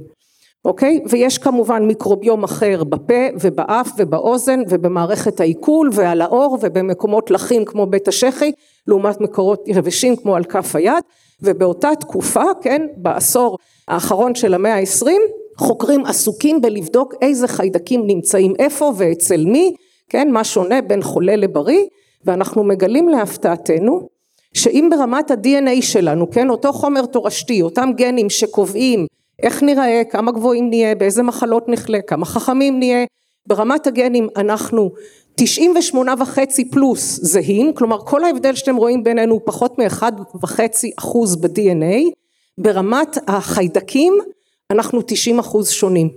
אוקיי? ויש כמובן מיקרוביום אחר בפה ובאף ובאוזן ובמערכת העיכול ועל האור ובמקומות לחים כמו בית השחי לעומת מקורות יבשים כמו על כף היד ובאותה תקופה כן בעשור האחרון של המאה העשרים חוקרים עסוקים בלבדוק איזה חיידקים נמצאים איפה ואצל מי כן מה שונה בין חולה לבריא ואנחנו מגלים להפתעתנו שאם ברמת ה-DNA שלנו כן אותו חומר תורשתי אותם גנים שקובעים איך נראה, כמה גבוהים נהיה, באיזה מחלות נחלה, כמה חכמים נהיה, ברמת הגנים אנחנו 98 וחצי פלוס זהים, כלומר כל ההבדל שאתם רואים בינינו הוא פחות מאחד וחצי אחוז ב-DNA, ברמת החיידקים אנחנו 90 אחוז שונים,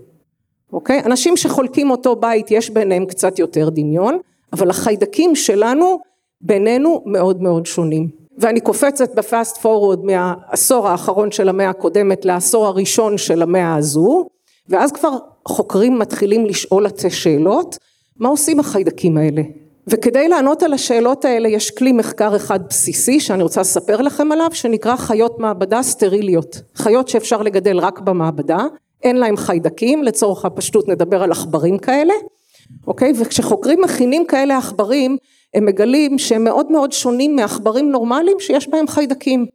אוקיי? אנשים שחולקים אותו בית יש ביניהם קצת יותר דמיון, אבל החיידקים שלנו בינינו מאוד מאוד שונים. ואני קופצת בפאסט פורוורד מהעשור האחרון של המאה הקודמת לעשור הראשון של המאה הזו ואז כבר חוקרים מתחילים לשאול את השאלות מה עושים החיידקים האלה? וכדי לענות על השאלות האלה יש כלי מחקר אחד בסיסי שאני רוצה לספר לכם עליו שנקרא חיות מעבדה סטריליות. חיות שאפשר לגדל רק במעבדה אין להם חיידקים לצורך הפשטות נדבר על עכברים כאלה אוקיי? וכשחוקרים מכינים כאלה עכברים הם מגלים שהם מאוד מאוד שונים מעכברים נורמליים שיש בהם חיידקים.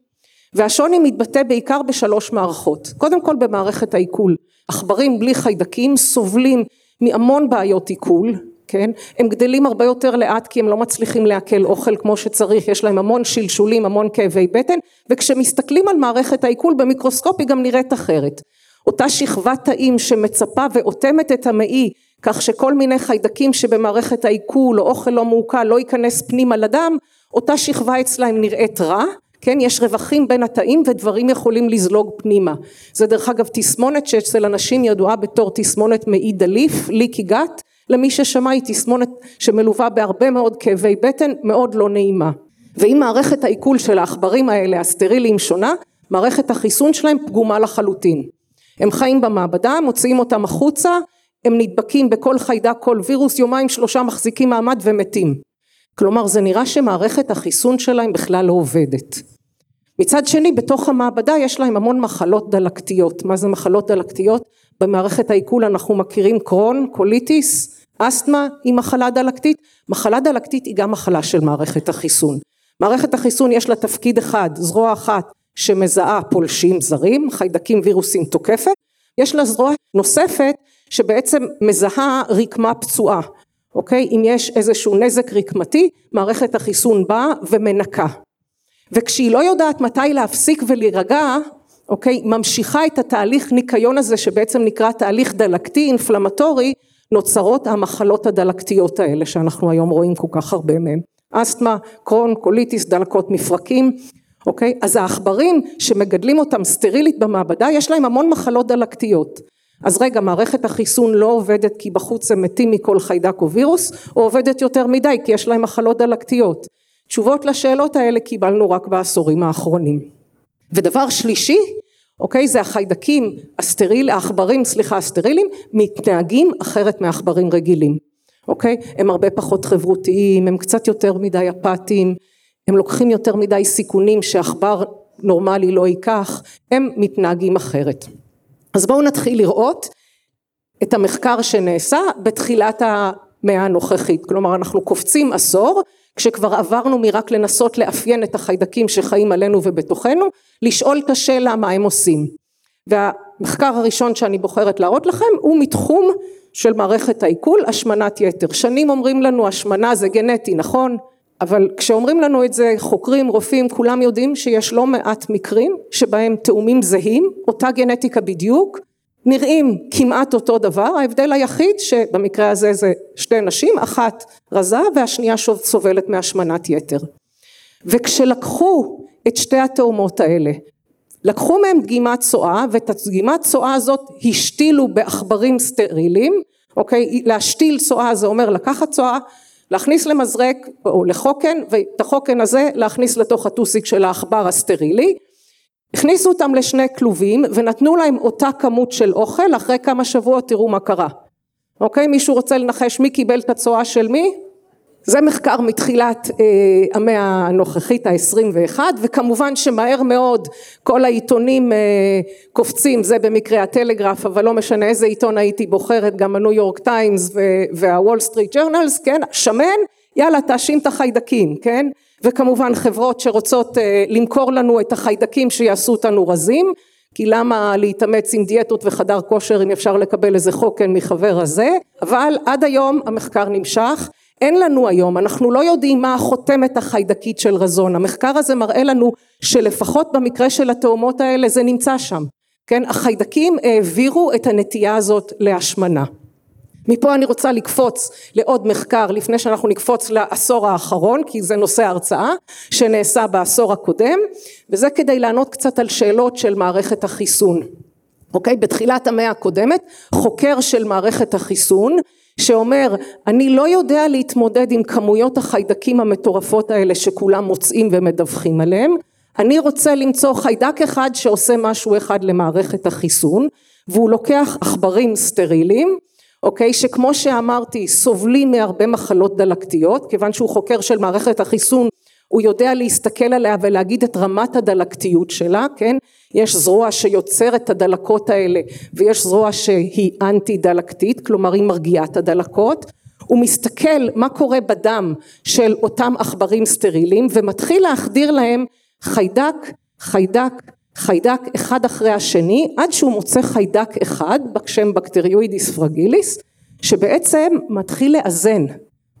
והשוני מתבטא בעיקר בשלוש מערכות. קודם כל במערכת העיכול. עכברים בלי חיידקים סובלים מהמון בעיות עיכול כן? הם גדלים הרבה יותר לאט כי הם לא מצליחים לעכל אוכל כמו שצריך. יש להם המון שלשולים המון כאבי בטן וכשמסתכלים על מערכת העיכול במיקרוסקופ היא גם נראית אחרת. אותה שכבת תאים שמצפה ואוטמת את המעי כך שכל מיני חיידקים שבמערכת העיכול או אוכל לא מעוקל לא ייכנס פנימה לדם אותה שכבה אצלהם נראית רע כן יש רווחים בין התאים ודברים יכולים לזלוג פנימה. זה דרך אגב תסמונת שאצל אנשים ידועה בתור תסמונת מעי דליף ליקי גת. למי ששמע היא תסמונת שמלווה בהרבה מאוד כאבי בטן מאוד לא נעימה. ואם מערכת העיכול של העכברים האלה הסטריליים שונה מערכת החיסון שלהם פגומה לחלוטין. הם חיים במעבדה מוציאים אותם החוצה הם נדבקים בכל חיידק כל וירוס יומיים שלושה מחזיקים מעמד ומתים. כלומר זה נראה שמערכת החיסון שלהם בכלל לא עובדת. מצד שני בתוך המעבדה יש להם המון מחלות דלקתיות. מה זה מחלות דלקתיות? במערכת העיכול אנחנו מכירים קרון קוליטיס אסתמה היא מחלה דלקתית. מחלה דלקתית היא גם מחלה של מערכת החיסון. מערכת החיסון יש לה תפקיד אחד זרוע אחת שמזהה פולשים זרים חיידקים וירוסים תוקפת. יש לה זרוע נוספת שבעצם מזהה רקמה פצועה, אוקיי? אם יש איזשהו נזק רקמתי, מערכת החיסון באה ומנקה. וכשהיא לא יודעת מתי להפסיק ולהירגע, אוקיי? ממשיכה את התהליך ניקיון הזה שבעצם נקרא תהליך דלקתי inflammatory, נוצרות המחלות הדלקתיות האלה שאנחנו היום רואים כל כך הרבה מהם. אסתמה, קרוהן, קוליטיס, דלקות מפרקים, אוקיי? אז העכברים שמגדלים אותם סטרילית במעבדה יש להם המון מחלות דלקתיות. אז רגע מערכת החיסון לא עובדת כי בחוץ הם מתים מכל חיידק או וירוס או עובדת יותר מדי כי יש להם מחלות דלקתיות? תשובות לשאלות האלה קיבלנו רק בעשורים האחרונים. ודבר שלישי אוקיי זה החיידקים הסטריל העכברים סליחה הסטרילים מתנהגים אחרת מעכברים רגילים. אוקיי? הם הרבה פחות חברותיים הם קצת יותר מדי אפתיים הם לוקחים יותר מדי סיכונים שעכבר נורמלי לא ייקח הם מתנהגים אחרת אז בואו נתחיל לראות את המחקר שנעשה בתחילת המאה הנוכחית, כלומר אנחנו קופצים עשור כשכבר עברנו מרק לנסות לאפיין את החיידקים שחיים עלינו ובתוכנו, לשאול את השאלה מה הם עושים. והמחקר הראשון שאני בוחרת להראות לכם הוא מתחום של מערכת העיכול, השמנת יתר. שנים אומרים לנו השמנה זה גנטי, נכון? אבל כשאומרים לנו את זה חוקרים, רופאים, כולם יודעים שיש לא מעט מקרים שבהם תאומים זהים, אותה גנטיקה בדיוק, נראים כמעט אותו דבר, ההבדל היחיד שבמקרה הזה זה שתי נשים, אחת רזה והשנייה סובלת מהשמנת יתר. וכשלקחו את שתי התאומות האלה, לקחו מהם דגימת צואה ואת הדגימת צואה הזאת השתילו בעכברים סטריליים, אוקיי, להשתיל צואה זה אומר לקחת צואה להכניס למזרק או לחוקן ואת החוקן הזה להכניס לתוך הטוסיק של העכבר הסטרילי הכניסו אותם לשני כלובים ונתנו להם אותה כמות של אוכל, אחרי כמה שבועות תראו מה קרה. אוקיי? מישהו רוצה לנחש מי קיבל את הצואה של מי? זה מחקר מתחילת אה, המאה הנוכחית העשרים ואחת וכמובן שמהר מאוד כל העיתונים אה, קופצים זה במקרה הטלגרף אבל לא משנה איזה עיתון הייתי בוחרת גם הניו יורק טיימס והוול סטריט ג'ורנלס כן? שמן יאללה תאשים את החיידקים כן? וכמובן חברות שרוצות אה, למכור לנו את החיידקים שיעשו אותנו רזים כי למה להתאמץ עם דיאטות וחדר כושר אם אפשר לקבל איזה חוקן מחבר הזה? אבל עד היום המחקר נמשך אין לנו היום, אנחנו לא יודעים מה החותמת החיידקית של רזון, המחקר הזה מראה לנו שלפחות במקרה של התאומות האלה זה נמצא שם, כן, החיידקים העבירו את הנטייה הזאת להשמנה. מפה אני רוצה לקפוץ לעוד מחקר לפני שאנחנו נקפוץ לעשור האחרון כי זה נושא הרצאה שנעשה בעשור הקודם וזה כדי לענות קצת על שאלות של מערכת החיסון. אוקיי? בתחילת המאה הקודמת חוקר של מערכת החיסון שאומר אני לא יודע להתמודד עם כמויות החיידקים המטורפות האלה שכולם מוצאים ומדווחים עליהם. אני רוצה למצוא חיידק אחד שעושה משהו אחד למערכת החיסון והוא לוקח עכברים סטריליים אוקיי? שכמו שאמרתי סובלים מהרבה מחלות דלקתיות כיוון שהוא חוקר של מערכת החיסון הוא יודע להסתכל עליה ולהגיד את רמת הדלקתיות שלה כן? יש זרוע שיוצרת את הדלקות האלה ויש זרוע שהיא אנטי דלקתית כלומר היא מרגיעה את הדלקות. הוא מסתכל מה קורה בדם של אותם עכברים סטרילים ומתחיל להחדיר להם חיידק חיידק חיידק אחד אחרי השני עד שהוא מוצא חיידק אחד בשם בקטריואידיס פרגיליס שבעצם מתחיל לאזן.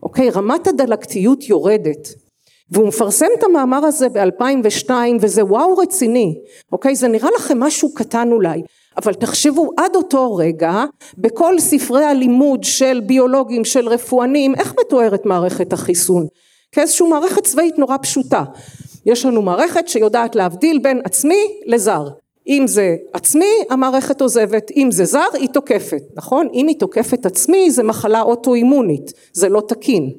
אוקיי? רמת הדלקתיות יורדת והוא מפרסם את המאמר הזה ב-2002 וזה וואו רציני, אוקיי? זה נראה לכם משהו קטן אולי, אבל תחשבו עד אותו רגע בכל ספרי הלימוד של ביולוגים, של רפואנים, איך מתוארת מערכת החיסון? כאיזושהי מערכת צבאית נורא פשוטה. יש לנו מערכת שיודעת להבדיל בין עצמי לזר. אם זה עצמי המערכת עוזבת, אם זה זר היא תוקפת, נכון? אם היא תוקפת עצמי זה מחלה אוטואימונית, זה לא תקין.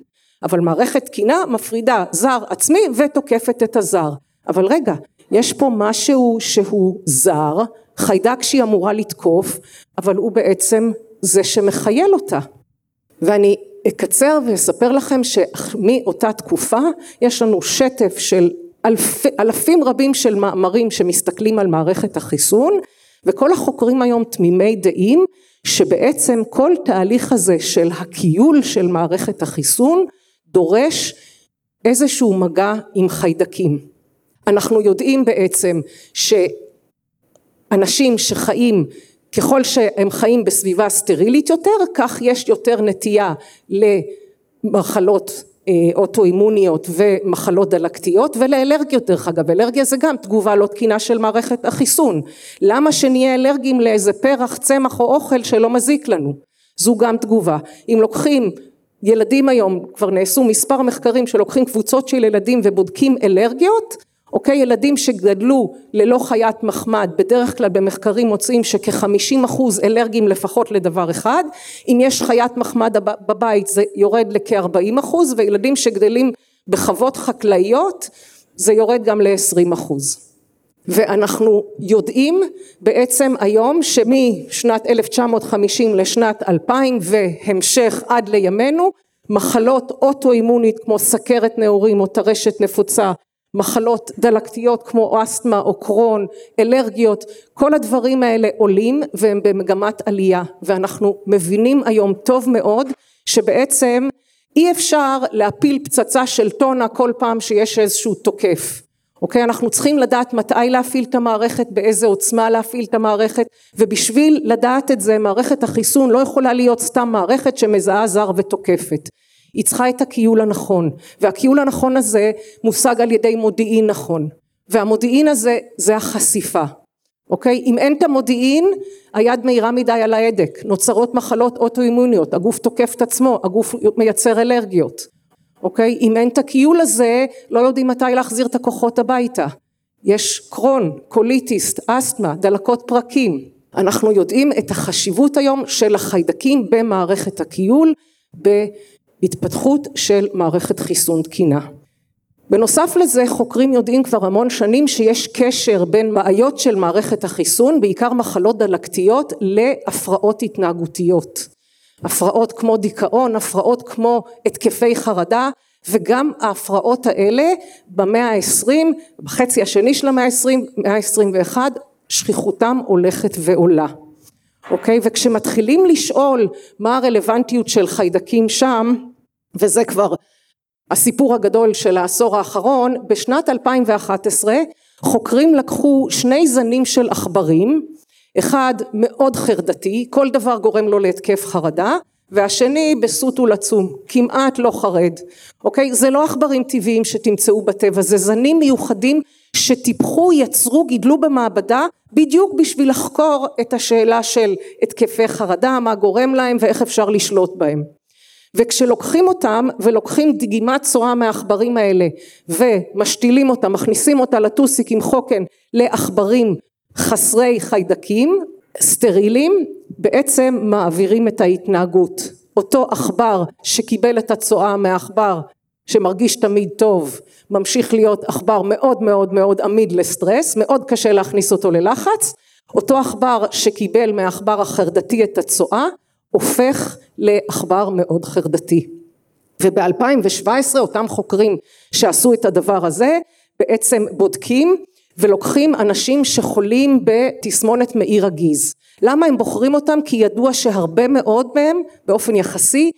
אבל מערכת תקינה מפרידה זר עצמי ותוקפת את הזר. אבל רגע, יש פה משהו שהוא זר, חיידק שהיא אמורה לתקוף, אבל הוא בעצם זה שמחייל אותה. ואני אקצר ואספר לכם שמאותה תקופה יש לנו שטף של אלפ, אלפים רבים של מאמרים שמסתכלים על מערכת החיסון וכל החוקרים היום תמימי דעים שבעצם כל תהליך הזה של הכיול של מערכת החיסון דורש איזשהו מגע עם חיידקים. אנחנו יודעים בעצם שאנשים שחיים ככל שהם חיים בסביבה סטרילית יותר כך יש יותר נטייה למחלות אה, אוטואימוניות ומחלות דלקתיות ולאלרגיות דרך אגב. אלרגיה זה גם תגובה לא תקינה של מערכת החיסון. למה שנהיה אלרגיים לאיזה פרח צמח או אוכל שלא מזיק לנו? זו גם תגובה. אם לוקחים ילדים היום כבר נעשו מספר מחקרים שלוקחים קבוצות של ילדים ובודקים אלרגיות אוקיי? ילדים שגדלו ללא חיית מחמד בדרך כלל במחקרים מוצאים שכחמישים אחוז אלרגיים לפחות לדבר אחד. אם יש חיית מחמד בבית זה יורד לכארבעים אחוז וילדים שגדלים בחוות חקלאיות זה יורד גם לעשרים אחוז ואנחנו יודעים בעצם היום שמשנת 1950 לשנת 2000 והמשך עד לימינו מחלות אוטואימונית כמו סכרת נעורים או טרשת נפוצה מחלות דלקתיות כמו אסתמה או קרון, אלרגיות, כל הדברים האלה עולים והם במגמת עלייה. ואנחנו מבינים היום טוב מאוד שבעצם אי אפשר להפיל פצצה של טונה כל פעם שיש איזשהו תוקף אוקיי? אנחנו צריכים לדעת מתי להפעיל את המערכת באיזה עוצמה להפעיל את המערכת ובשביל לדעת את זה מערכת החיסון לא יכולה להיות סתם מערכת שמזהה זר ותוקפת. היא צריכה את הכיול הנכון והכיול הנכון הזה מושג על ידי מודיעין נכון. והמודיעין הזה זה החשיפה. אוקיי? אם אין את המודיעין היד מהירה מדי על ההדק. נוצרות מחלות אוטואימוניות. הגוף תוקף את עצמו הגוף מייצר אלרגיות אוקיי? אם אין את הכיול הזה לא יודעים מתי להחזיר את הכוחות הביתה. יש קרון, קוליטיסט, אסתמה, דלקות פרקים. אנחנו יודעים את החשיבות היום של החיידקים במערכת הכיול בהתפתחות של מערכת חיסון תקינה. בנוסף לזה חוקרים יודעים כבר המון שנים שיש קשר בין בעיות של מערכת החיסון בעיקר מחלות דלקתיות להפרעות התנהגותיות הפרעות כמו דיכאון הפרעות כמו התקפי חרדה וגם ההפרעות האלה במאה העשרים בחצי השני של המאה העשרים מאה העשרים ואחד שכיחותם הולכת ועולה. אוקיי? וכשמתחילים לשאול מה הרלוונטיות של חיידקים שם וזה כבר הסיפור הגדול של העשור האחרון בשנת 2011 חוקרים לקחו שני זנים של עכברים אחד מאוד חרדתי כל דבר גורם לו להתקף חרדה והשני בסוט ולצום כמעט לא חרד. אוקיי? זה לא עכברים טבעיים שתמצאו בטבע זה זנים מיוחדים שטיפחו יצרו גידלו במעבדה בדיוק בשביל לחקור את השאלה של התקפי חרדה מה גורם להם ואיך אפשר לשלוט בהם. וכשלוקחים אותם ולוקחים דגימת צואה מהעכברים האלה ומשתילים אותם מכניסים אותה לטוסיק עם חוקן לעכברים חסרי חיידקים סטרילים בעצם מעבירים את ההתנהגות. אותו עכבר שקיבל את הצואה מהעכבר שמרגיש תמיד טוב ממשיך להיות עכבר מאוד מאוד מאוד עמיד לסטרס מאוד קשה להכניס אותו ללחץ. אותו עכבר שקיבל מהעכבר החרדתי את הצואה הופך לעכבר מאוד חרדתי. וב-2017 אותם חוקרים שעשו את הדבר הזה בעצם בודקים ולוקחים אנשים שחולים בתסמונת מאיר הגיז. למה הם בוחרים אותם? כי ידוע שהרבה מאוד מהם באופן יחסי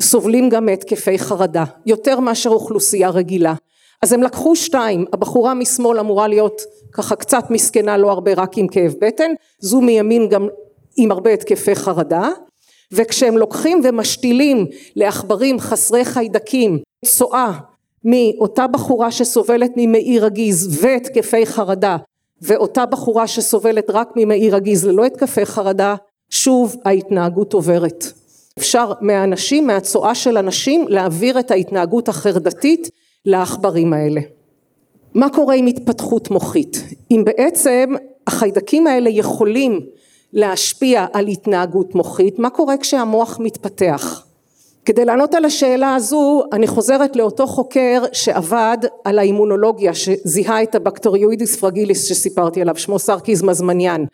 סובלים גם מהתקפי חרדה יותר מאשר אוכלוסייה רגילה. אז הם לקחו שתיים הבחורה משמאל אמורה להיות ככה קצת מסכנה לא הרבה רק עם כאב בטן זו מימין גם עם הרבה התקפי חרדה. וכשהם לוקחים ומשתילים לעכברים חסרי חיידקים צואה מאותה בחורה שסובלת ממאיר הגיז והתקפי חרדה ואותה בחורה שסובלת רק ממאיר הגיז ללא התקפי חרדה שוב ההתנהגות עוברת. אפשר מהאנשים מהצואה של אנשים להעביר את ההתנהגות החרדתית לעכברים האלה. מה קורה עם התפתחות מוחית? אם בעצם החיידקים האלה יכולים להשפיע על התנהגות מוחית מה קורה כשהמוח מתפתח כדי לענות על השאלה הזו אני חוזרת לאותו חוקר שעבד על האימונולוגיה שזיהה את הבקטריואידיס פרגיליס שסיפרתי עליו שמו סרקיז מזמניאן.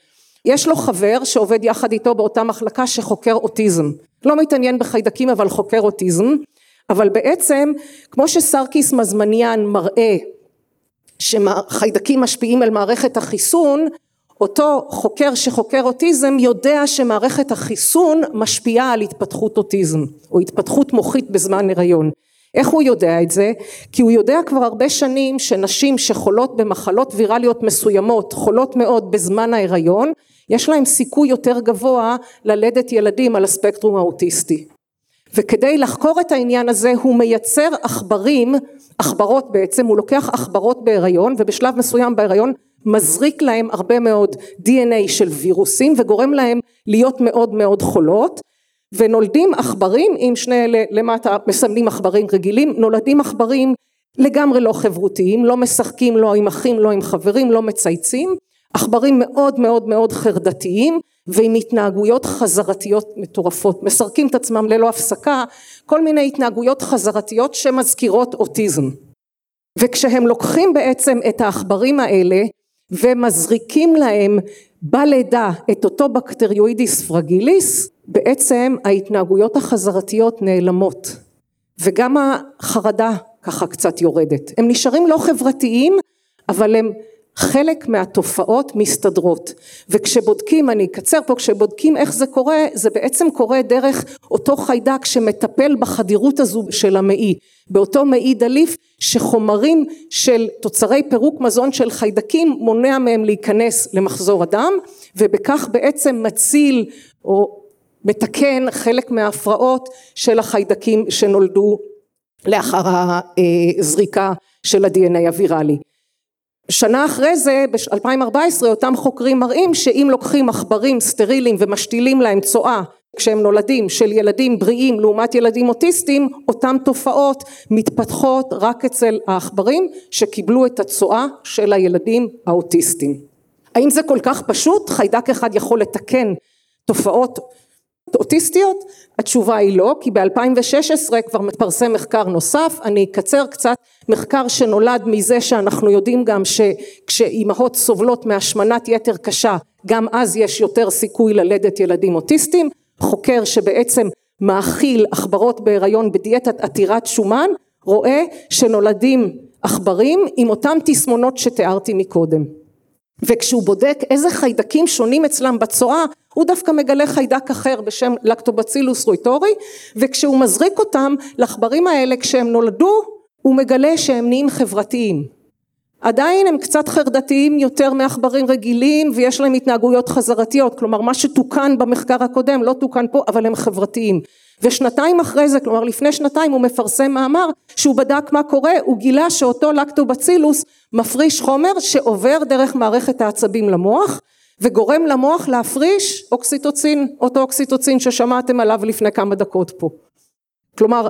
יש לו חבר שעובד יחד איתו באותה מחלקה שחוקר אוטיזם. לא מתעניין בחיידקים אבל חוקר אוטיזם. אבל בעצם כמו שסרקיס מזמניאן מראה שחיידקים משפיעים על מערכת החיסון אותו חוקר שחוקר אוטיזם יודע שמערכת החיסון משפיעה על התפתחות אוטיזם או התפתחות מוחית בזמן הריון איך הוא יודע את זה? כי הוא יודע כבר הרבה שנים שנשים שחולות במחלות ויראליות מסוימות חולות מאוד בזמן ההיריון יש להם סיכוי יותר גבוה ללדת ילדים על הספקטרום האוטיסטי וכדי לחקור את העניין הזה הוא מייצר עכברים עכברות בעצם הוא לוקח עכברות בהיריון ובשלב מסוים בהיריון מזריק להם הרבה מאוד DNA של וירוסים וגורם להם להיות מאוד מאוד חולות. ונולדים עכברים אם שני אלה למטה מסמנים עכברים רגילים נולדים עכברים לגמרי לא חברותיים לא משחקים לא עם אחים לא עם חברים לא מצייצים. עכברים מאוד מאוד מאוד חרדתיים ועם התנהגויות חזרתיות מטורפות. מסרקים את עצמם ללא הפסקה כל מיני התנהגויות חזרתיות שמזכירות אוטיזם. וכשהם לוקחים בעצם את העכברים האלה ומזריקים להם בלידה את אותו בקטריואידיס פרגיליס בעצם ההתנהגויות החזרתיות נעלמות. וגם החרדה ככה קצת יורדת. הם נשארים לא חברתיים אבל הם חלק מהתופעות מסתדרות. וכשבודקים אני אקצר פה כשבודקים איך זה קורה זה בעצם קורה דרך אותו חיידק שמטפל בחדירות הזו של המעי. באותו מעי דליף שחומרים של תוצרי פירוק מזון של חיידקים מונע מהם להיכנס למחזור הדם ובכך בעצם מציל או מתקן חלק מההפרעות של החיידקים שנולדו לאחר הזריקה של ה-DNA הוויראלי שנה אחרי זה ב-2014 אותם חוקרים מראים שאם לוקחים עכברים סטרילים ומשתילים להם צואה כשהם נולדים של ילדים בריאים לעומת ילדים אוטיסטים אותם תופעות מתפתחות רק אצל העכברים שקיבלו את הצואה של הילדים האוטיסטים. האם זה כל כך פשוט? חיידק אחד יכול לתקן תופעות אוטיסטיות? התשובה היא לא, כי ב-2016 כבר מתפרסם מחקר נוסף, אני אקצר קצת, מחקר שנולד מזה שאנחנו יודעים גם שכשאימהות סובלות מהשמנת יתר קשה, גם אז יש יותר סיכוי ללדת ילדים אוטיסטים, חוקר שבעצם מאכיל עכברות בהיריון בדיאטת עתירת שומן, רואה שנולדים עכברים עם אותם תסמונות שתיארתי מקודם. וכשהוא בודק איזה חיידקים שונים אצלם בצואה, הוא דווקא מגלה חיידק אחר בשם לקטובצילוס רויטורי, וכשהוא מזריק אותם לעכברים האלה כשהם נולדו, הוא מגלה שהם נהיים חברתיים. עדיין הם קצת חרדתיים יותר מעכברים רגילים ויש להם התנהגויות חזרתיות, כלומר מה שתוקן במחקר הקודם לא תוקן פה, אבל הם חברתיים. ושנתיים אחרי זה, כלומר לפני שנתיים הוא מפרסם מאמר שהוא בדק מה קורה, הוא גילה שאותו לקטובצילוס מפריש חומר שעובר דרך מערכת העצבים למוח וגורם למוח להפריש אוקסיטוצין, אותו אוקסיטוצין ששמעתם עליו לפני כמה דקות פה. כלומר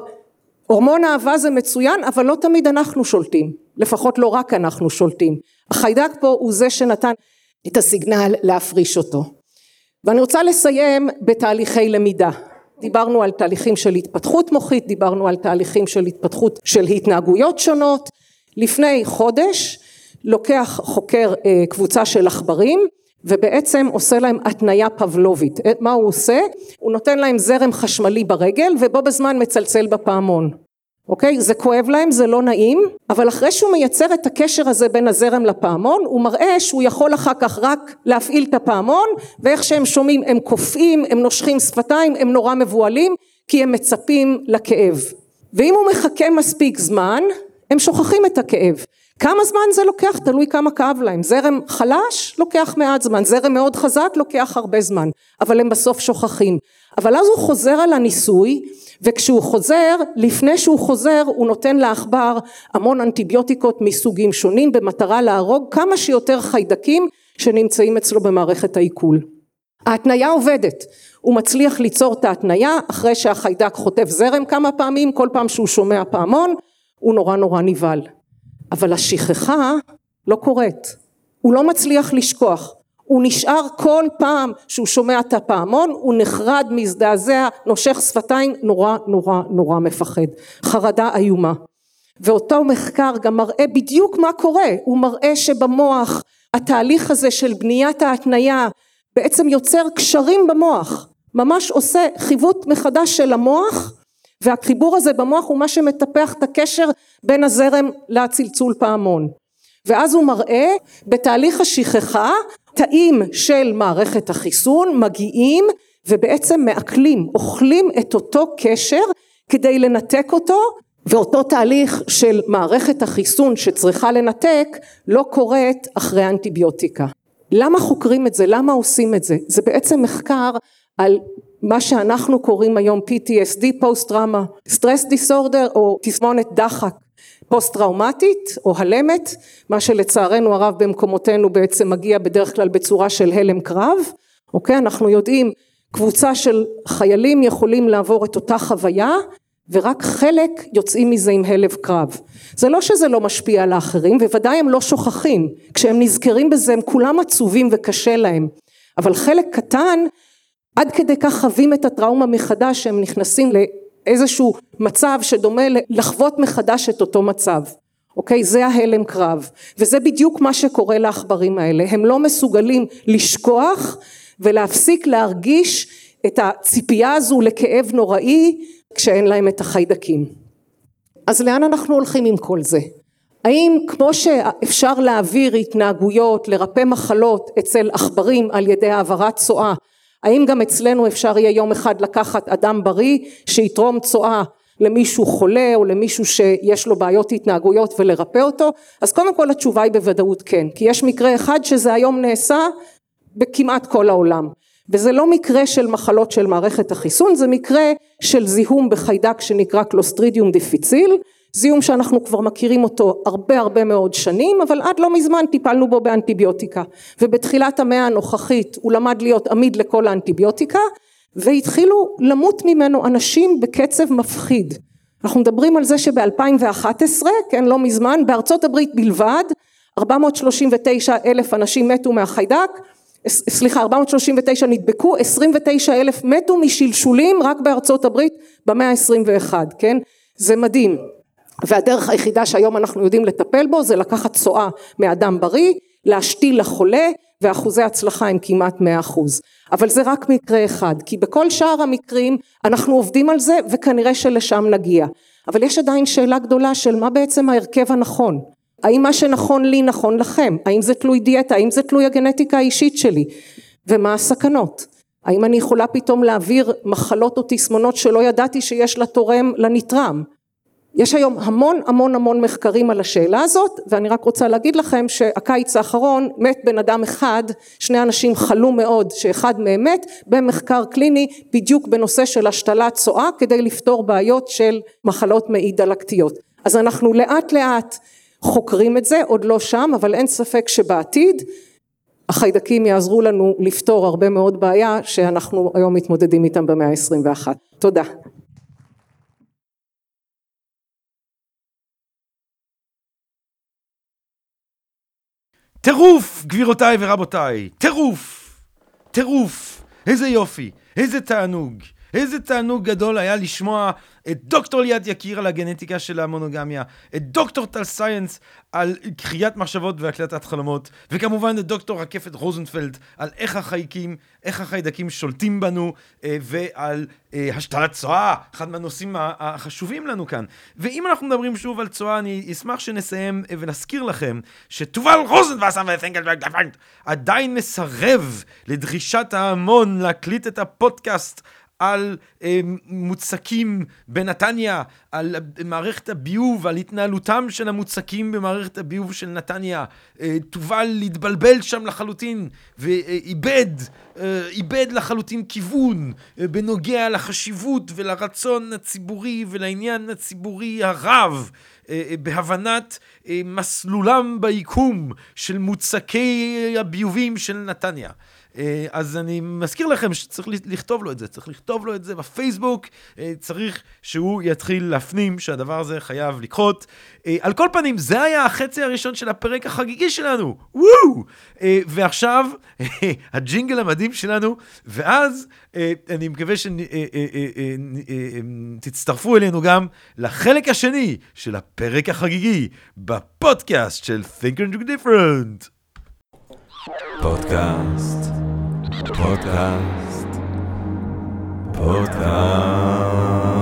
הורמון אהבה זה מצוין אבל לא תמיד אנחנו שולטים, לפחות לא רק אנחנו שולטים. החיידק פה הוא זה שנתן את הסיגנל להפריש אותו. ואני רוצה לסיים בתהליכי למידה. דיברנו על תהליכים של התפתחות מוחית, דיברנו על תהליכים של התפתחות של התנהגויות שונות. לפני חודש לוקח חוקר אה, קבוצה של עכברים ובעצם עושה להם התניה פבלובית. מה הוא עושה? הוא נותן להם זרם חשמלי ברגל ובו בזמן מצלצל בפעמון. אוקיי? זה כואב להם, זה לא נעים, אבל אחרי שהוא מייצר את הקשר הזה בין הזרם לפעמון, הוא מראה שהוא יכול אחר כך רק להפעיל את הפעמון, ואיך שהם שומעים הם קופאים, הם נושכים שפתיים, הם נורא מבוהלים, כי הם מצפים לכאב. ואם הוא מחכה מספיק זמן, הם שוכחים את הכאב. כמה זמן זה לוקח? תלוי כמה כאב להם. זרם חלש לוקח מעט זמן, זרם מאוד חזק לוקח הרבה זמן, אבל הם בסוף שוכחים. אבל אז הוא חוזר על הניסוי, וכשהוא חוזר, לפני שהוא חוזר הוא נותן לעכבר המון אנטיביוטיקות מסוגים שונים במטרה להרוג כמה שיותר חיידקים שנמצאים אצלו במערכת העיכול. ההתניה עובדת, הוא מצליח ליצור את ההתניה אחרי שהחיידק חוטף זרם כמה פעמים, כל פעם שהוא שומע פעמון הוא נורא נורא נבהל. אבל השכחה לא קורית, הוא לא מצליח לשכוח, הוא נשאר כל פעם שהוא שומע את הפעמון, הוא נחרד, מזדעזע, נושך שפתיים, נורא נורא נורא מפחד, חרדה איומה. ואותו מחקר גם מראה בדיוק מה קורה, הוא מראה שבמוח התהליך הזה של בניית ההתניה בעצם יוצר קשרים במוח, ממש עושה חיווט מחדש של המוח והחיבור הזה במוח הוא מה שמטפח את הקשר בין הזרם לצלצול פעמון. ואז הוא מראה בתהליך השכחה תאים של מערכת החיסון מגיעים ובעצם מעכלים, אוכלים את אותו קשר כדי לנתק אותו ואותו תהליך של מערכת החיסון שצריכה לנתק לא קורית אחרי אנטיביוטיקה. למה חוקרים את זה? למה עושים את זה? זה בעצם מחקר על מה שאנחנו קוראים היום PTSD, פוסט טראומה, סטרס דיסורדר או תסמונת דחק פוסט טראומטית או הלמת, מה שלצערנו הרב במקומותינו בעצם מגיע בדרך כלל בצורה של הלם קרב, אוקיי? אנחנו יודעים קבוצה של חיילים יכולים לעבור את אותה חוויה ורק חלק יוצאים מזה עם הלב קרב. זה לא שזה לא משפיע על האחרים וודאי הם לא שוכחים, כשהם נזכרים בזה הם כולם עצובים וקשה להם, אבל חלק קטן עד כדי כך חווים את הטראומה מחדש שהם נכנסים לאיזשהו מצב שדומה לחוות מחדש את אותו מצב. אוקיי? זה ההלם קרב. וזה בדיוק מה שקורה לעכברים האלה. הם לא מסוגלים לשכוח ולהפסיק להרגיש את הציפייה הזו לכאב נוראי כשאין להם את החיידקים. אז לאן אנחנו הולכים עם כל זה? האם כמו שאפשר להעביר התנהגויות, לרפא מחלות אצל עכברים על ידי העברת צואה האם גם אצלנו אפשר יהיה יום אחד לקחת אדם בריא שיתרום צואה למישהו חולה או למישהו שיש לו בעיות התנהגויות ולרפא אותו? אז קודם כל התשובה היא בוודאות כן, כי יש מקרה אחד שזה היום נעשה בכמעט כל העולם. וזה לא מקרה של מחלות של מערכת החיסון, זה מקרה של זיהום בחיידק שנקרא קלוסטרידיום דיפיציל זיהום שאנחנו כבר מכירים אותו הרבה הרבה מאוד שנים אבל עד לא מזמן טיפלנו בו באנטיביוטיקה ובתחילת המאה הנוכחית הוא למד להיות עמיד לכל האנטיביוטיקה והתחילו למות ממנו אנשים בקצב מפחיד אנחנו מדברים על זה שב-2011 כן לא מזמן בארצות הברית בלבד 439 אלף אנשים מתו מהחיידק סליחה, 439 נדבקו, 29 אלף מתו משלשולים רק בארצות הברית במאה ה-21, כן? זה מדהים. והדרך היחידה שהיום אנחנו יודעים לטפל בו זה לקחת צואה מאדם בריא, להשתיל לחולה, ואחוזי הצלחה הם כמעט 100 אחוז. אבל זה רק מקרה אחד, כי בכל שאר המקרים אנחנו עובדים על זה וכנראה שלשם נגיע. אבל יש עדיין שאלה גדולה של מה בעצם ההרכב הנכון. האם מה שנכון לי נכון לכם? האם זה תלוי דיאטה? האם זה תלוי הגנטיקה האישית שלי? ומה הסכנות? האם אני יכולה פתאום להעביר מחלות או תסמונות שלא ידעתי שיש לתורם לנתרם? יש היום המון המון המון מחקרים על השאלה הזאת ואני רק רוצה להגיד לכם שהקיץ האחרון מת בן אדם אחד, שני אנשים חלו מאוד שאחד מהם מת במחקר קליני בדיוק בנושא של השתלת צואה כדי לפתור בעיות של מחלות מעי דלקתיות. אז אנחנו לאט לאט חוקרים את זה, עוד לא שם, אבל אין ספק שבעתיד החיידקים יעזרו לנו לפתור הרבה מאוד בעיה שאנחנו היום מתמודדים איתם במאה ה-21. תודה. טירוף, גבירותיי ורבותיי, טירוף, טירוף, איזה יופי, איזה תענוג, איזה תענוג גדול היה לשמוע את דוקטור ליאת יקיר על הגנטיקה של המונוגמיה, את דוקטור טל סייאנס על קריאת מחשבות והקלטת חלומות, וכמובן את דוקטור רקפת רוזנפלד על איך החייקים, איך החיידקים שולטים בנו, אה, ועל אה, השתלת צואה, אחד מהנושאים החשובים לנו כאן. ואם אנחנו מדברים שוב על צואה, אני אשמח שנסיים אה, ונזכיר לכם שתובל ופנקלברג עדיין מסרב לדרישת ההמון להקליט את הפודקאסט על אה, מוצקים בנתניה, על מערכת הביוב, על התנהלותם של המוצקים במערכת הביוב של נתניה. אה, תובל להתבלבל שם לחלוטין, ואיבד, אה, איבד לחלוטין כיוון אה, בנוגע לחשיבות ולרצון הציבורי ולעניין הציבורי הרב. אה, אה, בהבנת אה, מסלולם ביקום של מוצקי הביובים של נתניה. אה, אז אני מזכיר לכם שצריך לכתוב לו את זה, צריך לכתוב לו את זה בפייסבוק, אה, צריך שהוא יתחיל להפנים שהדבר הזה חייב לקרות. אה, על כל פנים, זה היה החצי הראשון של הפרק החגיגי שלנו, וואו! ועכשיו, הג'ינגל המדהים שלנו, ואז אני מקווה שתצטרפו אלינו גם לחלק השני של הפרק החגיגי בפודקאסט של Think and Drink Different. פודקאסט, פודקאסט, פודקאסט.